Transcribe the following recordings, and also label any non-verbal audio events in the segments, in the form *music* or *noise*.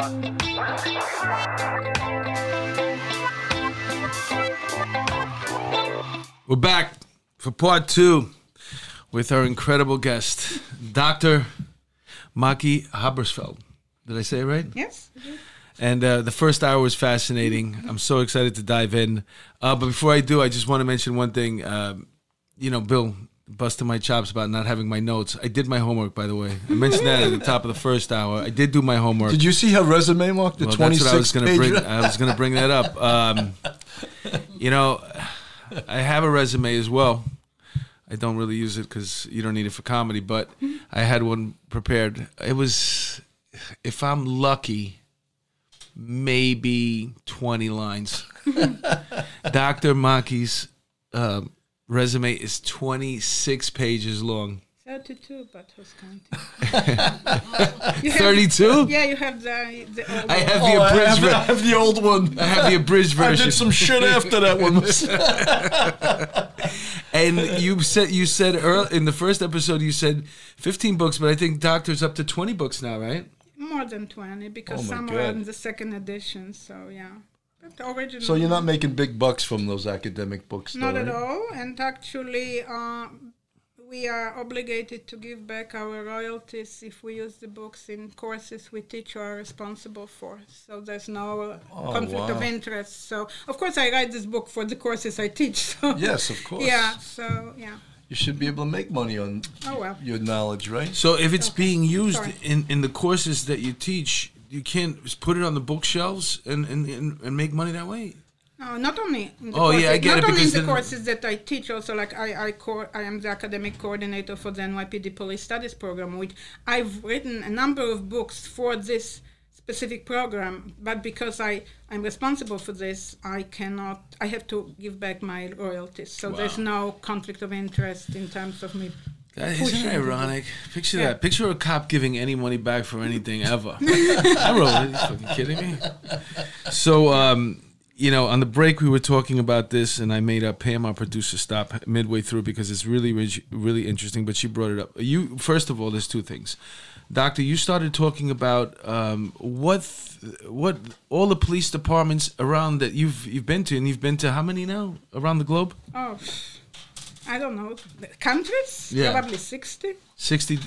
We're back for part two with our incredible guest, Dr. Maki Haberfeld. Did I say it right? Yes. And uh, the first hour was fascinating. I'm so excited to dive in. Uh, but before I do, I just want to mention one thing. Um, you know, Bill busting my chops about not having my notes. I did my homework, by the way. I mentioned that at the top of the first hour. I did do my homework. Did you see her resume, Mark? The Well, that's what I was going to bring. I was going to bring that up. *laughs* Um, you know, I have a resume as well. I don't really use it because you don't need it for comedy, but I had one prepared. It was, if I'm lucky, maybe 20 lines. *laughs* Dr. Maki's uh, resume is 26 pages long. 32, but who's counting? *laughs* You have- 32? Yeah, you have the. the old I have Oh, the I abridged have, I have the old one. I have the abridged *laughs* version I version. did some shit after that one. *laughs* And you said you said earl in the first episode you said 15 books, but I think Doctor's up to 20 books now, right? more than 20 because Oh some God. are in the second edition, so yeah. But the original. so you're not making big bucks from those academic books, though, Not at right? all. And actually, uh, we are obligated to give back our royalties if we use the books in courses we teach or are responsible for. So there's no uh, Oh, conflict of interest. So, of course, I write this book for the courses I teach. *laughs* So Yes, of course. Yeah, so, yeah. You should be able to make money on Oh, well. your knowledge, right? So if it's being used Sorry. in, in the courses that you teach, you can't just put it on the bookshelves and, and, and, and make money that way. No, not only in the Oh, yeah, I courses, get not it, only in the courses that I teach, also like I I, co- I am the academic coordinator for the NYPD Police Studies program, which I've written a number of books for this specific program, but because I I'm responsible for this, I cannot. I have to give back my royalties, so there's no conflict of interest in terms of me. That, isn't it ironic? Picture Yeah. that. Picture a cop giving any money back for anything ever. *laughs* I wrote it. You fucking kidding me? So, um, you know, on the break we were talking about this, and I made up Pam, our producer, stop midway through because it's really, really, really interesting. But she brought it up. You first of all, there's two things. Doctor, you started talking about um, what th- what all the police departments around that you've you've been to, and you've been to how many now around the globe? Oh, I don't know countries. Yeah. Probably sixty. 60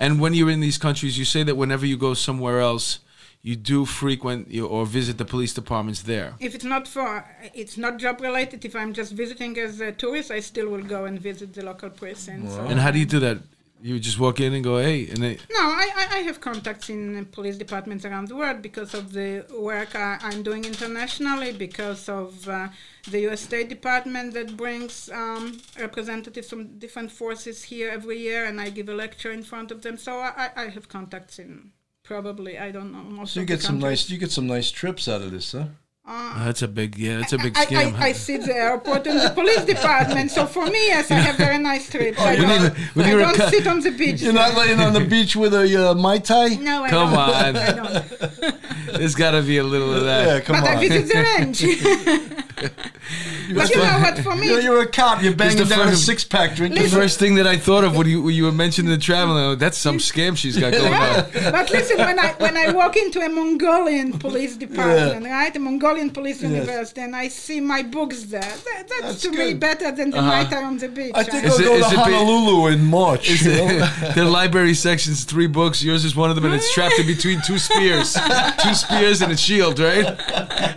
and when you're in these countries you say that whenever you go somewhere else you do frequent you, or visit the police departments there If it's not for, it's not job related. If I'm just visiting as a tourist, I still will go and visit the local precincts. or- and how do you do that you just walk in and go hey and they No, I, I, I have contacts in uh, police departments around the world because of the work I, I'm doing internationally, because of uh, the U.S. State Department that brings um, representatives from different forces here every year, and I give a lecture in front of them. So I, I I have contacts in probably I don't know most. So you of the get some nice you get some nice trips out of this, huh? Oh, that's a big yeah that's a big scam I, I see the airport and the police department. So for me, yes, I have very *laughs* nice trips. I don't, you- when I you're a don't co- sit on the beach. You're not laying on the *laughs* beach with a uh, mai tai. no, I Come don't. on. I don't. *laughs* there's got to be a little of that Yeah, come But I on. visit the range. *laughs* but you know what? For me, You're, you're a cop. You're banging down a six pack, drinking. the first thing that I thought of when you when you were mentioning the traveling, that's some scam she's got *laughs* going on. but listen, when I when I walk into a Mongolian police *laughs* department, right, a Mongolian police university, and I see my books there, that, that's, That's to me better than the Uh-huh. night on the beach. I think right? I'll it- go is to it big- Honolulu in March. you know? the library section's three books. Yours is one of them, and it's trapped in between two spears, two spears and a shield, right?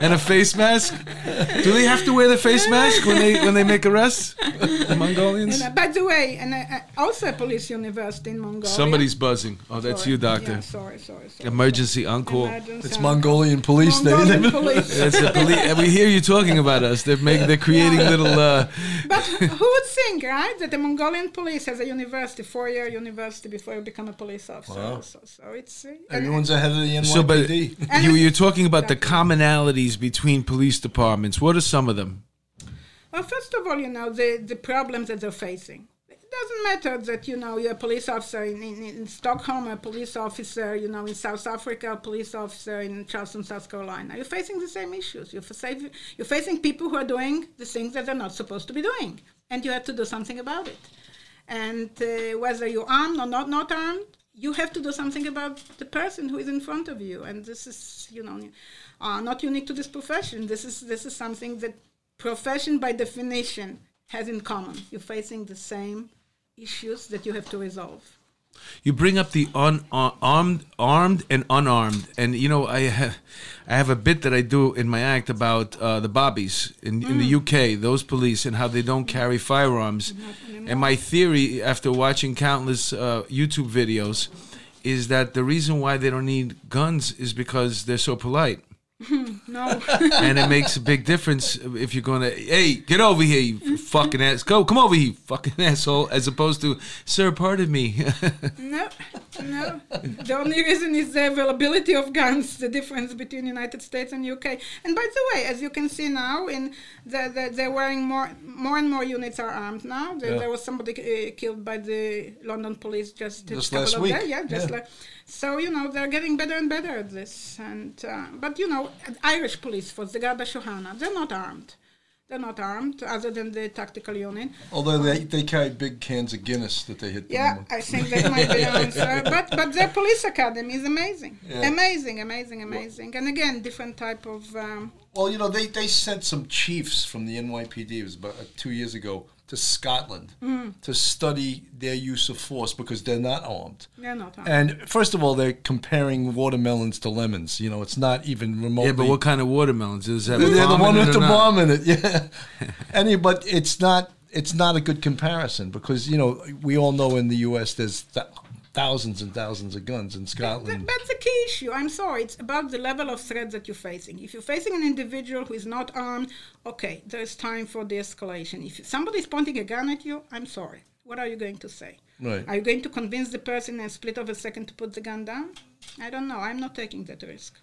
And a face mask. Do they have to wear the face mask when they when they make arrests? The *laughs* Mongolians. And, uh, by the way, and uh, uh, also a police university in Mongolia. Somebody's buzzing. Oh, that's Sorry. you, doctor. Yeah, sorry, sorry, sorry. Emergency on call. Emergency It's Mongolian police day. Mongolian *laughs* police. That's the poli- we hear you talking about us. They're making, they're creating little. Uh, But who would think, right, that the Mongolian police has a university, four-year university before you become a police officer? Wow. So, so it's uh, and- Everyone's ahead of the NYPD. so, but you you're talking about the commonalities between police departments. What are some of them? Well, first of all, you know the the problems that they're facing. It doesn't matter that you know you're a police officer in, in, in Stockholm, a police officer, you know, in South Africa, a police officer in Charleston, South Carolina. You're facing the same issues. You're, fa- you're facing people who are doing the things that they're not supposed to be doing, and you have to do something about it. And uh, whether you're armed or not, not armed, you have to do something about the person who is in front of you, and this is, you know, uh, not unique to this profession. This is this is something that profession, by definition, has in common. You're facing the same issues that you have to resolve. You bring up the unarmed, armed, and unarmed, and you know I have, I have a bit that I do in my act about uh, the bobbies in, in the UK, those police, and how they don't carry firearms. And my theory, after watching countless uh, YouTube videos, is that the reason why they don't need guns is because they're so polite. *laughs* no. *laughs* and it makes a big difference if you're going to, hey, get over here, you fucking ass. Go, come over here, fucking *laughs* asshole, as opposed to, sir, pardon me. No, no. The only reason is the availability of guns, the difference between United States and UK. And by the way, as you can see now, in the, the they're wearing more, more and more units are armed now. There, Yeah. there was somebody uh, killed by the London police just, a Just couple last of week. days. Yeah, just Yeah. like. So you know they're getting better and better at this, and uh, but you know Irish police force, the Garda Síochána, they're not armed. They're not armed, other than the tactical unit. Although they, they carry big cans of Guinness that they hit Yeah, with. I think that might be the answer. *laughs* But but their police academy is amazing, Yeah. amazing, amazing, amazing. And again, different type of. Um, Well, you know, they, they sent some chiefs from the NYPD, it was about uh, two years ago, to Scotland Mm. to study their use of force because they're not armed. they're not armed. And first of all, they're comparing watermelons to lemons. You know, it's not even remotely. yeah, but what kind of watermelons? is that They're the one with the not? bomb in it. Yeah. *laughs* Any, but it's not. It's not a good comparison because you know we all know in the U.S. there's th- thousands and thousands of guns in That- Scotland. that's the key issue. I'm sorry. It's about the level of threat that you're facing. If you're facing an individual who is not armed, okay, there's time for de escalation. If somebody's pointing a gun at you, I'm sorry. What are you going to say? Right. Are you going to convince the person in a split of a second to put the gun down? I don't know. I'm not taking that risk.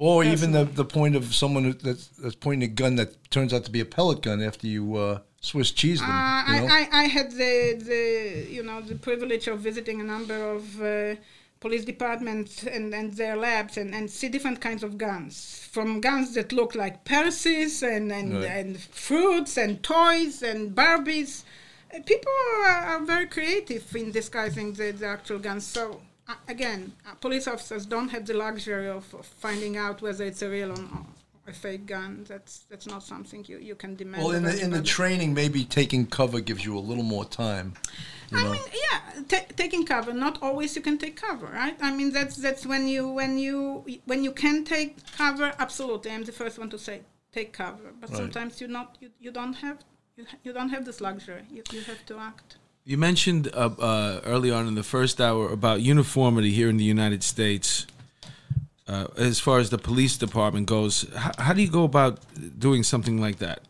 Or even the, the point of someone that's, that's pointing a gun that turns out to be a pellet gun after you uh, Swiss cheese them. Uh, you know? I, I, I had the, the you know the privilege of visiting a number of uh, police departments and, and their labs and, and see different kinds of guns from guns that look like purses and and, Right. and fruits and toys and Barbies. People are, are very creative in disguising the, the actual guns. So again, uh, police officers don't have the luxury of, of finding out whether it's a real or, or a fake gun. That's that's not something you, you can demand. well, in the in the training, maybe taking cover gives you a little more time. You I know? mean, yeah, ta taking cover. Not always you can take cover, right? I mean, that's that's when you when you when you can take cover. Absolutely, I'm the first one to say take cover. But Right. sometimes you not you, you don't have you, you don't have this luxury. You, you have to act. You mentioned uh, uh, early on in the first hour about uniformity here in the United States. Uh, as far as the police department goes, how, how do you go about doing something like that?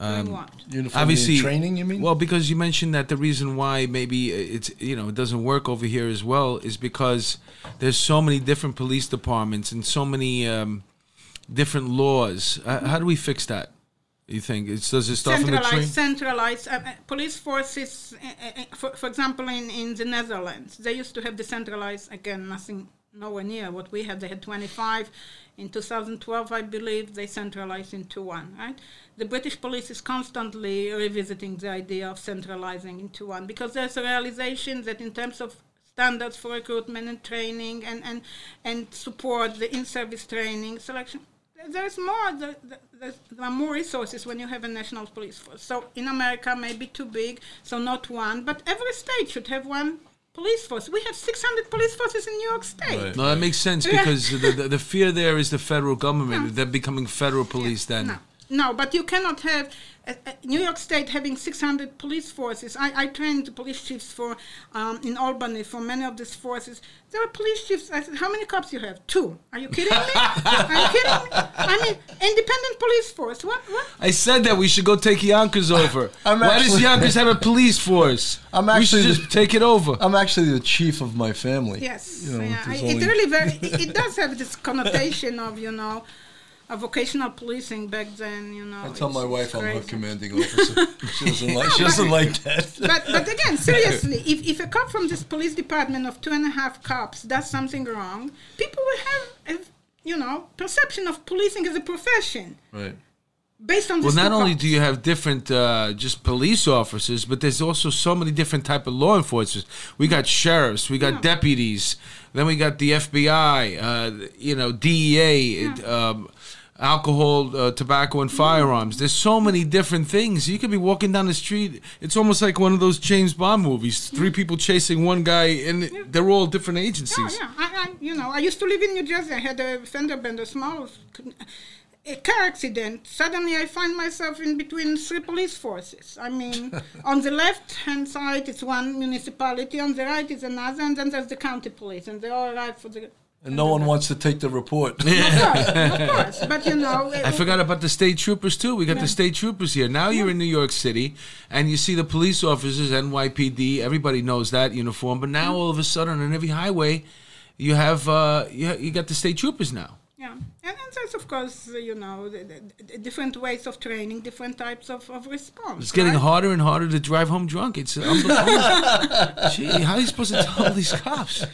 Doing what? Obviously, training. You mean? Well, because you mentioned that the reason why maybe it's you know it doesn't work over here as well is because there's so many different police departments and so many um, different laws. Uh, how do we fix that? You think it's does it start from the train? centralized, centralized uh, uh, police forces. Uh, uh, uh, for, for example, in, in the Netherlands, they used to have decentralized. Again, nothing nowhere near what we had. They had 25. In 2012, I believe they centralized into one. Right. The British police is constantly revisiting the idea of centralizing into one because there's a realization that in terms of standards for recruitment and training and, and, and support, the in-service training, selection, there's more the, the, there are more resources when you have a national police force. So in america maybe too big so not one but every state should have one police force. We have 600 police forces in new york state. Right. No, that makes sense because the, the, the fear there is the federal government. *laughs* They're becoming federal police then. no. No but you cannot have uh, uh, New York State having 600 police forces. I, I trained police chiefs for um, in Albany for many of these forces. There are police chiefs. I said, "How many cops you have? Two. Are you kidding me? are you kidding me? I mean, independent police force. What? What? I said that we should go take Yonkers over. I'm Why does actually- Yonkers have a police force? *laughs* I'm we actually should the- just take it over. I'm actually the chief of my family. Yes, You know, yeah. there's it only- really very it it does have this connotation of you know, a vocational policing back then. You know, I tell my it's wife I'm her crazy. commanding officer. *laughs* she doesn't like. She doesn't like that. But but again, seriously, *laughs* if if a cop from this police department of two and a half cops does something wrong, people will have a you know perception of policing as a profession. right. based on Well, not only cops. do you have different uh, just police officers, but there's also so many different type of law enforcers. We got sheriffs, we got Yeah. deputies, then we got the FBI, uh, you know, DEA, it, um, alcohol, uh, tobacco, and firearms. There's so many different things. You could be walking down the street. It's almost like one of those James Bond movies. Three people chasing one guy, and they're all different Yeah, agencies. yeah. I, I, you know, I used to live in New Jersey. I had a fender bender, small a car accident. Suddenly, I find myself in between three police forces. I mean, *laughs* on the left hand side, it's one municipality. On the right is another, and then there's the county police, and they all arrive for the. And no one wants to take the report. *laughs* Of course, of course. But you know, I forgot about the state troopers too. We got the state troopers here. Now you're in New York City, and you see the police officers, NYPD. Everybody knows that uniform. But now all of a sudden, on every highway, you have uh, you, you got the state troopers now. Yeah, and, and there's of course uh, you know the, the, the different ways of training, different types of, of response. It's getting right? harder and harder to drive home drunk. It's unbelievable. *laughs* Gee, how are you supposed to tell all these cops?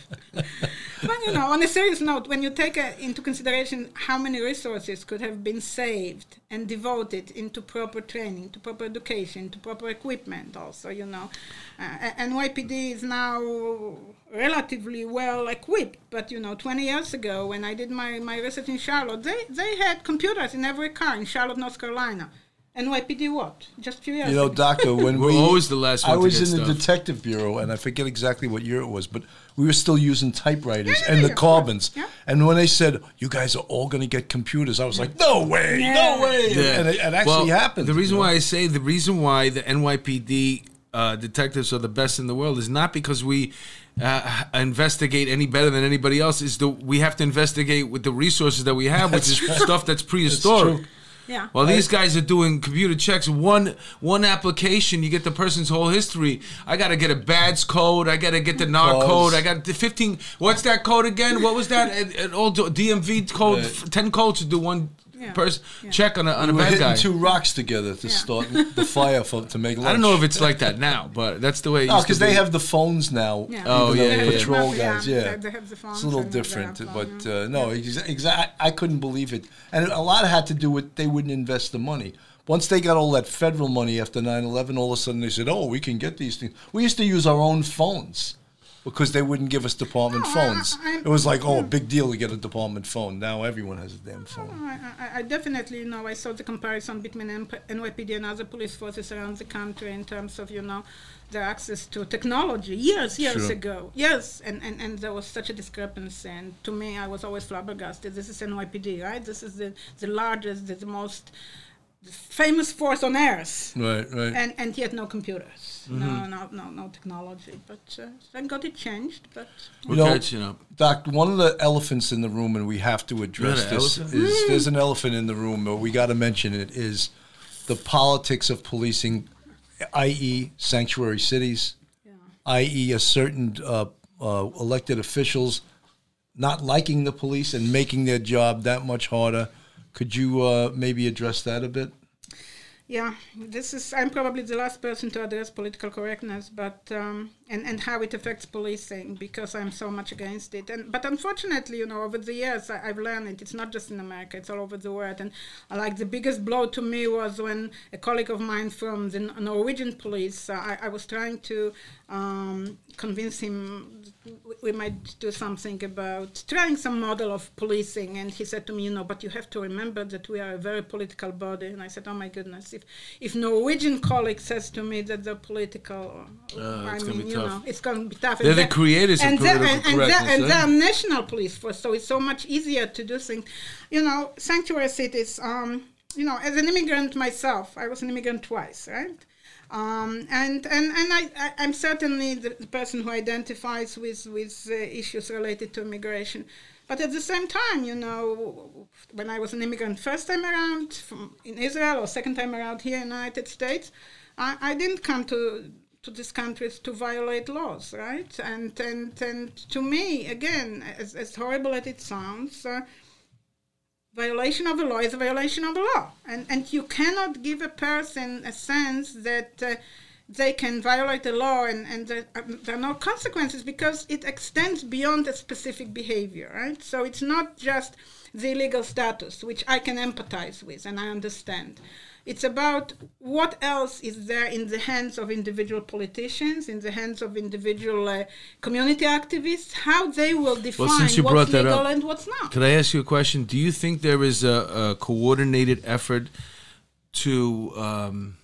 But you know, on a serious note, when you take uh, into consideration how many resources could have been saved and devoted into proper training, to proper education, to proper equipment, also, you know, uh, NYPD is now relatively well equipped. But you know, 20 years ago, when I did my, my research in Charlotte, they they had computers in every car in Charlotte, North Carolina. NYPD what? Just few years You know, ago. Doctor, when *laughs* We're we always the last I one to was get in the detective bureau, and I forget exactly what year it was, but we were still using typewriters Yeah, yeah, and the carbons. yeah. And when they said, "You guys are all going to get computers," I was like, "No way, Yeah. no way!" Yeah. And it, it actually well, happened. The reason you know? why I say the reason why the NYPD uh, detectives are the best in the world is not because we uh, investigate any better than anybody else. Is the we have to investigate with the resources that we have, which is stuff that's prehistoric. true. yeah. Well, these guys are doing computer checks. One one application, you get the person's whole history. I got to get a badge code. I got to get the NAR Cause. code. I got the 15. What's that code again? What was that? *laughs* An, an old DMV code. Right. 10 codes to do one Yeah. person Yeah. check on a, on we a were bad hitting guy. two rocks together to Yeah. start the fire for, to make lunch. *laughs* I don't know if it's like that now, but that's the way. It No, used to because they be. have the phones now. Yeah. Oh, yeah, the yeah, yeah. patrol Yeah, guys. Yeah, they have the it's a little different, but uh, no, exa- exa- I couldn't believe it, and a lot had to do with they wouldn't invest the money. Once they got all that federal money after 9-11, all of a sudden they said, "Oh, we can get these things." We used to use our own phones because they wouldn't give us department No, phones. I- it was like, "Oh, a big deal to get a department phone." Now everyone has a damn phone. I, I, I definitely know. I saw the comparison between NYPD and other police forces around the country in terms of you know their access to technology. Years, years Sure. ago, yes, and, and and there was such a discrepancy. And to me, I was always flabbergasted. This is NYPD, right? This is the the largest, the, the most famous force on earth. Right, right. And, and yet no computers, no, Mm-hmm. no, no, no technology. But uh, thank God it changed. But We're You know, catching up. Doc, one of the elephants in the room, and we have to address this, elephant? is there's an elephant in the room, but we got to mention it, is the politics of policing, i.e., sanctuary cities, yeah. i.e., a certain uh, uh, elected officials not liking the police and making their job that much harder. Could you uh, maybe address that a bit? Yeah, this is. I'm probably the last person to address political correctness, but um, and and how it affects policing because I'm so much against it. And but unfortunately, you know, over the years I, I've learned it. It's not just in America; it's all over the world. And like the biggest blow to me was when a colleague of mine from the Norwegian police. Uh, I, I was trying to um, convince him we, might do something about trying some model of policing, and he said to me, you know, but you have to remember that we are a very political body. And I said, oh my goodness, if if Norwegian colleague says to me that they're political, Uh, I mean, you tough. know, it's going to be tough. They're And the that- creators and they're- political and, and, they're, and eh? they're national police force, so it's so much easier to do things. You know, sanctuary cities. Um, you know, as an immigrant myself, I was an immigrant twice, right? Um, and and and I, I I'm certainly the, the person who identifies with with uh, issues related to immigration. But at the same time, you know, when I was an immigrant first time around from in Israel or second time around here in the United States, I, I didn't come to to these countries to violate laws, right? And and and to me, again, as, as horrible as it sounds, uh, violation of a law is a violation of a law, and and you cannot give a person a sense that. Uh, they can violate the law and, and there, um, there are no consequences because it extends beyond a specific behavior, right? So it's not just the legal status, which I can empathize with and I understand. It's about what else is there in the hands of individual politicians, in the hands of individual uh, community activists, how they will define since you what's brought that legal up, and what's not. Could I ask you a question? Do you think there is a, a coordinated effort to um,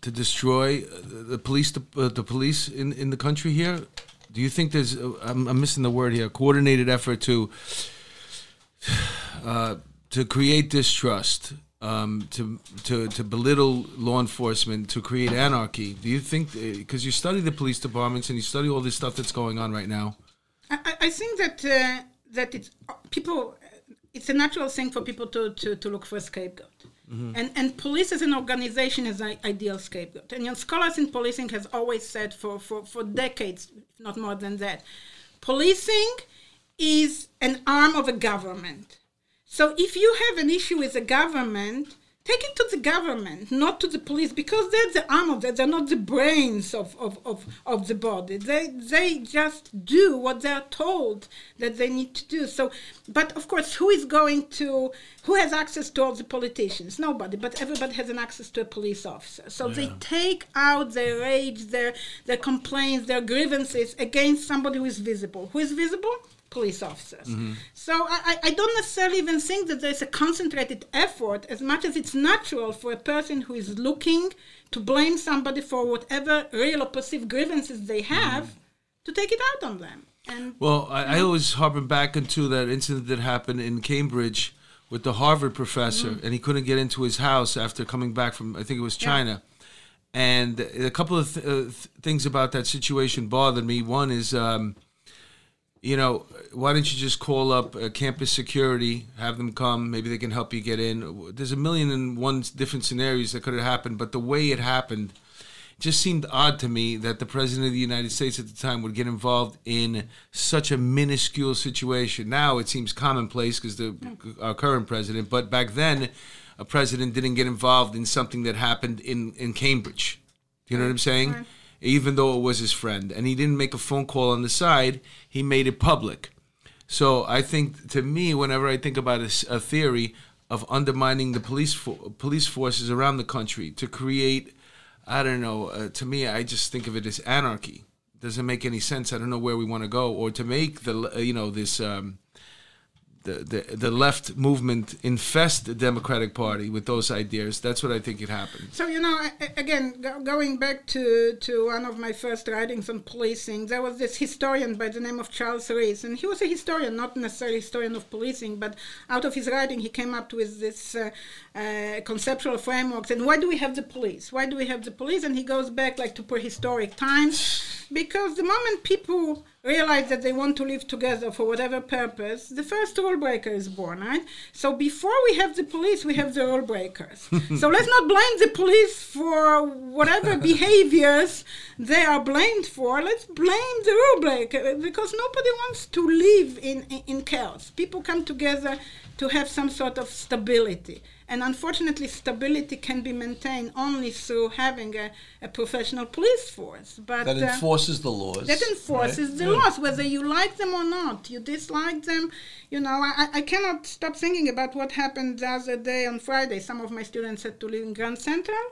to destroy the police uh, the police in, in the country here? Do you think there's uh, I'm, I'm missing the word here coordinated effort to *sighs* uh, to create distrust um, to, to to belittle law enforcement to create anarchy? Do you think because you study the police departments and you study all this stuff that's going on right now? I, I think that uh, that it's people. It's a natural thing for people to, to, to look for a scapegoat. And, and police as an organization is an ideal scapegoat. And you know, scholars in policing has always said for, for, for decades, if not more than that, policing is an arm of a government. So if you have an issue with the government, take it to the government, not to the police, because they're the arm of that. They're not the brains of, of, of, of the body. They they just do what they're told that they need to do. So, but of course, who is going to who has access to all the politicians? Nobody. But everybody has an access to a police officer. So they take out their rage, their their complaints, their grievances against somebody who is visible. Who is visible? Police officers. So I, I don't necessarily even think that there's a concentrated effort as much as it's natural for a person who is looking to blame somebody for whatever real or perceived grievances they have to take it out on them. And Well, I, I always harken back into that incident that happened in Cambridge with the Harvard professor, and he couldn't get into his house after coming back from, I think it was China. And a couple of th- uh, th- things about that situation bothered me. One is, um, you know, why don't you just call up uh, campus security, have them come, maybe they can help you get in. There's a million and one different scenarios that could have happened, but the way it happened just seemed odd to me that the president of the United States at the time would get involved in such a minuscule situation. Now it seems commonplace because the our current president, but back then, a president didn't get involved in something that happened in in Cambridge. Do you know what I'm saying? Even though it was his friend, and he didn't make a phone call on the side, he made it public. So I think, to me, whenever I think about a theory of undermining the police fo- police forces around the country to create, I don't know. Uh, to me, I just think of it as anarchy. Doesn't make any sense. I don't know where we want to go, or to make the uh, you know this. Um, the, the the left movement infest the Democratic Party with those ideas. That's what I think it happened. So you know, again, going back to to one of my first writings on policing, there was this historian by the name of Charles Reith, and he was a historian, not necessarily historian of policing, but out of his writing, he came up with this uh, uh, conceptual frameworks. And why do we have the police? Why do we have the police? And he goes back like to prehistoric times, because the moment people realize that they want to live together for whatever purpose, the first rule breaker is born, right? So before we have the police, we have the rule breakers. *laughs* so let's not blame the police for whatever *laughs* behaviors they are blamed for. Let's blame the rule breaker because nobody wants to live in, in, in chaos. People come together to have some sort of stability. And unfortunately, stability can be maintained only through having a, a professional police force. But That uh, enforces the laws. that enforces right? the Good. laws, whether you like them or not. You dislike them. You know, I, I cannot stop thinking about what happened the other day on Friday. Some of my students had to live in Grand Central,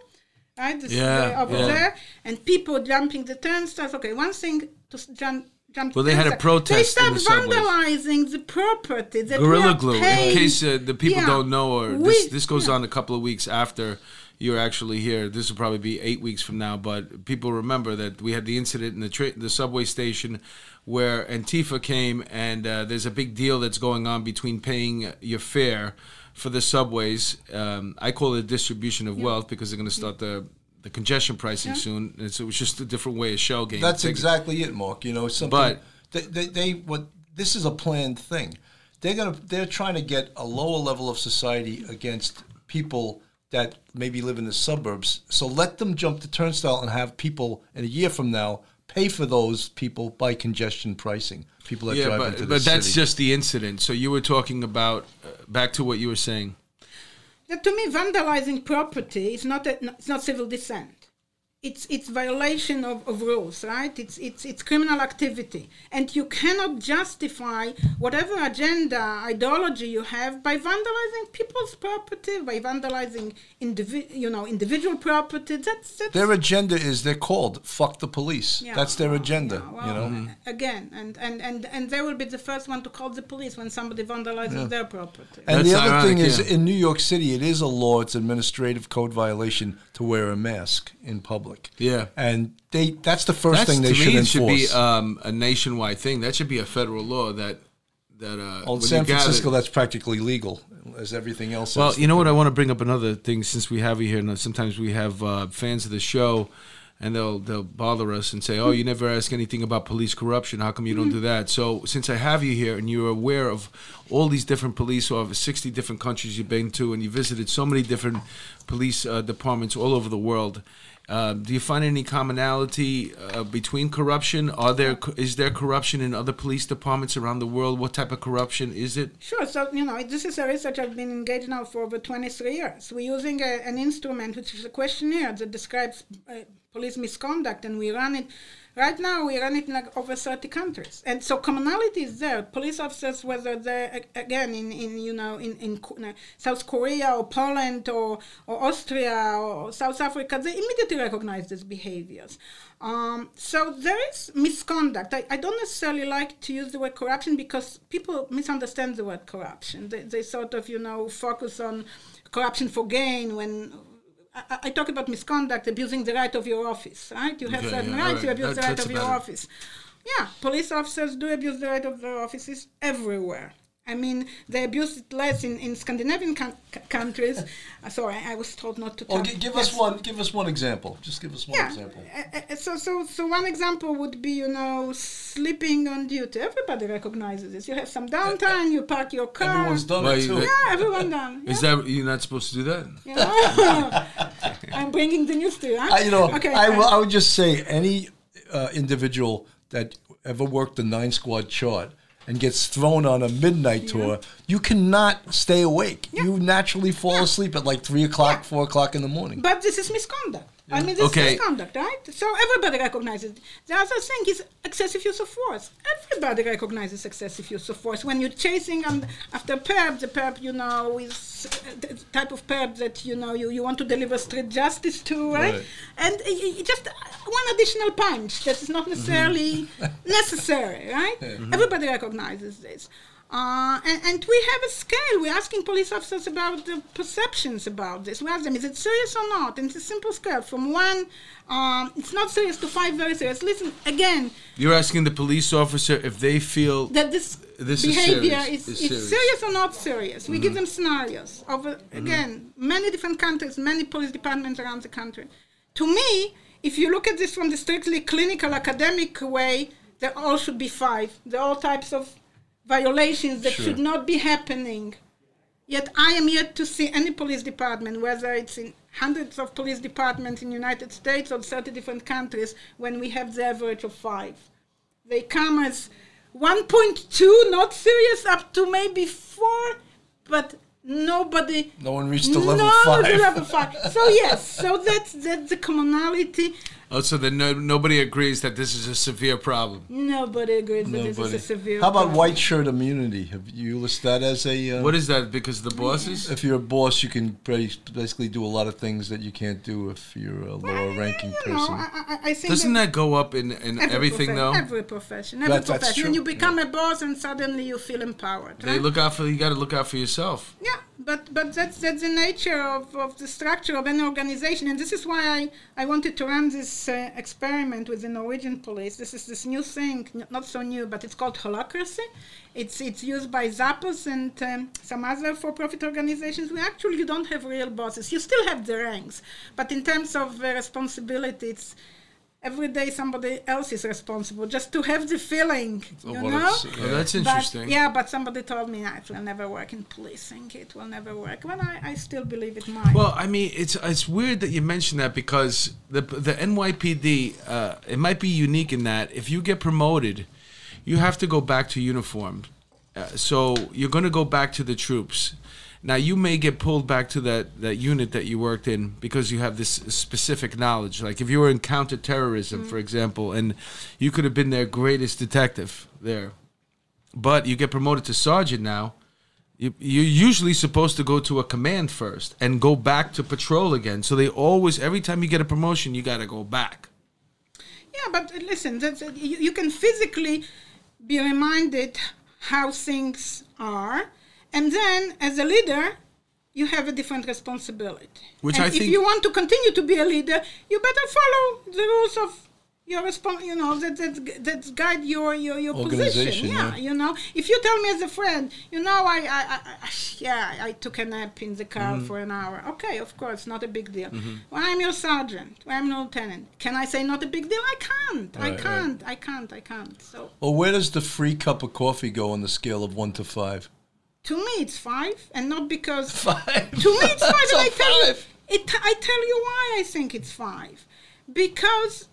right? This, Yeah, uh, over yeah. there, and people jumping the turnstiles. Okay, one thing to jump. Jump Well, they had a protest They in start the subways. vandalizing the property. That Gorilla Glue. In case uh, the people Yeah. don't know, or We- this this goes yeah. on a couple of weeks after you're actually here. This will probably be eight weeks from now. But people remember that we had the incident in the tra- the subway station where Antifa came, and uh, there's a big deal that's going on between paying your fare for the subways. Um, I call it distribution of wealth because they're going to start the the congestion pricing soon. And so it was just a different way of shell game. That's exactly it, Mark. You know, something. But- they, they, they what this is a planned thing. They're gonna they're trying to get a lower level of society against people that maybe live in the suburbs. So let them jump the turnstile and have people in a year from now pay for those people by congestion pricing. People that yeah, drive but, into the but that's just the incident. So you were talking about uh, back to what you were saying. That to me, vandalizing property is not a, it's not civil dissent. It's it's violation of, of rules, right? It's it's it's criminal activity, and you cannot justify whatever agenda ideology you have by vandalizing people's property, by vandalizing indivi- you know individual property. That's, that's Their agenda is they're called "fuck the police." yeah, That's their well, agenda. yeah, well, you know. Mm-hmm. Again, and, and, and, and they will be the first one to call the police when somebody vandalizes their property. And That's the other thing is, yeah. in New York City, it is a law. It's administrative code violation to wear a mask in public. Yeah. and they—that's the first That's thing they should enforce. should be um, a nationwide thing. That should be a federal law that that uh, well, San you gather- Francisco, that's practically legal, as everything else. Well, you know what? I want to bring up another thing since we have you here. And sometimes we have uh, fans of the show, and they'll they'll bother us and say, "Oh, you never ask anything about police corruption. How come you don't do that?" So since I have you here and you're aware of all these different police officers, sixty different countries you've been to, and you visited so many different police uh, departments all over the world. Uh, do you find any commonality uh, between corruption? Are there is there corruption in other police departments around the world? What type of corruption is it? Sure. So, you know, this is a research I've been engaged now for over 23 years. We're using a, an instrument, which is a questionnaire that describes uh, police misconduct, and we run it. Right now, we run it in like over 30 countries, and so commonality is there. Police officers, whether they're again in, in you know in, in uh, South Korea or Poland or, or Austria or South Africa, they immediately recognize these behaviors. Um, so there is misconduct. I, I don't necessarily like to use the word corruption because people misunderstand the word corruption. They, they sort of, you know, focus on corruption for gain when I, I talk about misconduct, abusing the right of your office, right? You have Okay, certain yeah, rights, you abuse That- the right of your better. office. Yeah, police officers do abuse the right of their offices everywhere. I mean, they abuse it less in, in Scandinavian coun- c- countries. Uh, sorry, I was told not to Oh, talk. gi- give us Yes. one. Give us one example. Just give us one Yeah. example. uh, uh, so, so, so one example would be, you know, sleeping on duty. Everybody recognizes this. You have some downtime. You park your car. Everyone's done Well, it too. Yeah, everyone done. Is yeah. that you're not supposed to do that? Yeah. *laughs* I'm bringing the news to you. Huh? I, you know, okay. I, uh, will, I would just say any uh, individual that ever worked the nine squad chart and gets thrown on a midnight tour, you cannot stay awake. You naturally fall asleep at like three o'clock, four o'clock in the morning. But this is misconduct. I mean, this Okay. is misconduct, right? So everybody recognizes. it. The other thing is excessive use of force. Everybody recognizes excessive use of force. When you're chasing um, after perp, the perp, you know, is the type of perp that, you know, you, you want to deliver street justice to, right? Right. And uh, just one additional punch that is not necessarily *laughs* necessary, right? Everybody recognizes this. Uh, and, and we have a scale. We're asking police officers about the perceptions about this. We ask them, is it serious or not? And it's a simple scale from one, um, it's not serious, to five, very serious. Listen, again, You're asking the police officer if they feel that this, This is behavior serious. is, is serious. serious. or not serious. We give them scenarios of, uh, again, many different countries, many police departments around the country. To me, if you look at this from the strictly clinical academic way, there all should be five. There are all types of violations that Sure. should not be happening. Yet I am yet to see any police department, whether it's in hundreds of police departments in United States or 30 different countries, when we have the average of five. They come as 1.2, not serious, up to maybe four, but nobody. No one reached the level no, five. the level five. So yes, so that's that's the commonality. Oh, so then no, nobody agrees that this is a severe problem. Nobody agrees that this is a severe. How about problem. white shirt immunity? Have you list that as a? Uh, What is that? Because the bosses? if you're a boss, you can basically do a lot of things that you can't do if you're a lower ranking you know, person. I, I, I think Doesn't that that go up in, in every everything profession, though? Every profession, every That- that's profession. true, And you become a boss, and suddenly you feel empowered. They right? look out for you. Got to look out for yourself. Yeah, but but that's that's the nature of, of the structure of an organization, and this is why I, I wanted to run this uh, experiment with the Norwegian police. This is this new thing, n- not so new, but it's called holacracy. It's it's used by Zappos and um, some other for-profit organizations. We actually don't have real bosses. You still have the ranks, but in terms of uh, responsibility, it's every day somebody else is responsible. Just to have the feeling, you what know. it's- Oh, that's But, interesting. yeah, but somebody told me "Nah, it will never work in policing. It will never work. Well, I, I still believe it might. Well, I mean, it's it's weird that you mention that because the the NYPD uh, it might be unique in that if you get promoted, you have to go back to uniform. Uh, so you're going to go back to the troops, Now you may get pulled back to that, that unit that you worked in because you have this specific knowledge. Like if you were in counterterrorism, mm-hmm. for example, and you could have been their greatest detective there, but you get promoted to sergeant now. You, you're usually supposed to go to a command first and go back to patrol again. So they always, every time you get a promotion, you got to go back. Yeah, but listen, you can physically be reminded how things are, and then as a leader, you have a different responsibility. Which and I if think- you want to continue to be a leader, you better follow the rules of your respon you know that that that guide your your, your position. Yeah, yeah. you know, if you tell me as a friend, you know, I, I, I I- yeah, I took a nap in the car Mm-hmm. for an hour. Okay, of course, not a big deal. When I'm your sergeant, when I'm your lieutenant, can I say not a big deal? I can't. I Right, right. can't. I can't. I can't. So Well, where does the free cup of coffee go on the scale of one to five? To me, it's five, and not because *laughs* Five. to me it's five. And I tell you, it, I tell you why I think it's five, because.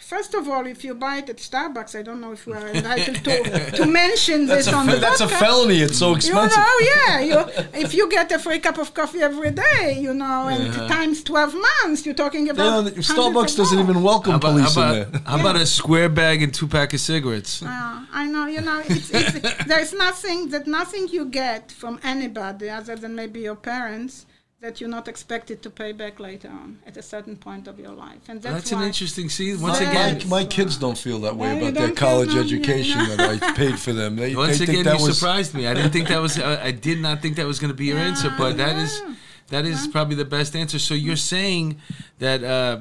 First of all, if you buy it at Starbucks, I don't know if we are *laughs* entitled to, to mention this on fe- the that's a felony. It's so expensive. You know, yeah. You, if you get a free cup of coffee every day, you know, and times twelve months, you're talking about. don't- Starbucks of doesn't dollars. even welcome How about, police how in there. how about a square bag and two pack of cigarettes? Uh, I know, you know, it's, it's, *laughs* there's nothing that nothing you get from anybody other than maybe your parents that you're not expected to pay back later on at a certain point of your life, and that's, That's an interesting. See, once Yeah. again, my, my kids don't feel that way No, about their college education no. that I paid for them. They, once they again, think that you surprised me. I didn't think that was. I I did not think that was going to be your answer, Yeah, but that is yeah. that is probably the best answer. So you're saying that uh,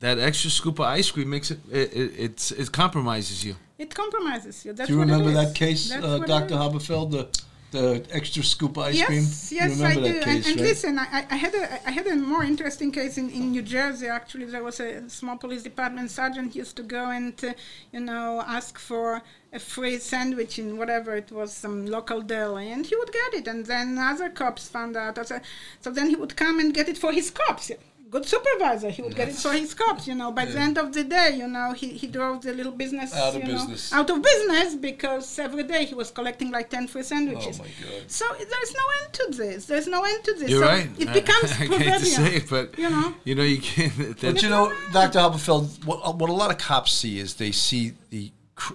that extra scoop of ice cream makes it it, it it's it compromises you. It compromises you. That's Do you what remember is. that case, uh, Dr. Haberfeld, the, the extra scoop ice yes, cream? Yes, I do. case, and and right? listen, I, I- I had a I had a more interesting case in, in New Jersey. Actually, there was a small police department sergeant used to go and uh, you know ask for a free sandwich in whatever it was, some local deli, and he would get it. And then other cops found out. So, so then he would come and get it for his cops. Good supervisor, he would get it for his cops. You know, by the end of the day, you know, he, he drove the little business Out of you know, business. out of business because every day he was collecting like ten free sandwiches. Oh, my God. So there's no end to this. There's no end to this. You're so right. It becomes *laughs* I, hate proverbial. to say it, but you know. you know you can't. But you know, Dr. Haberfeld, what, uh, what a lot of cops see is they see the,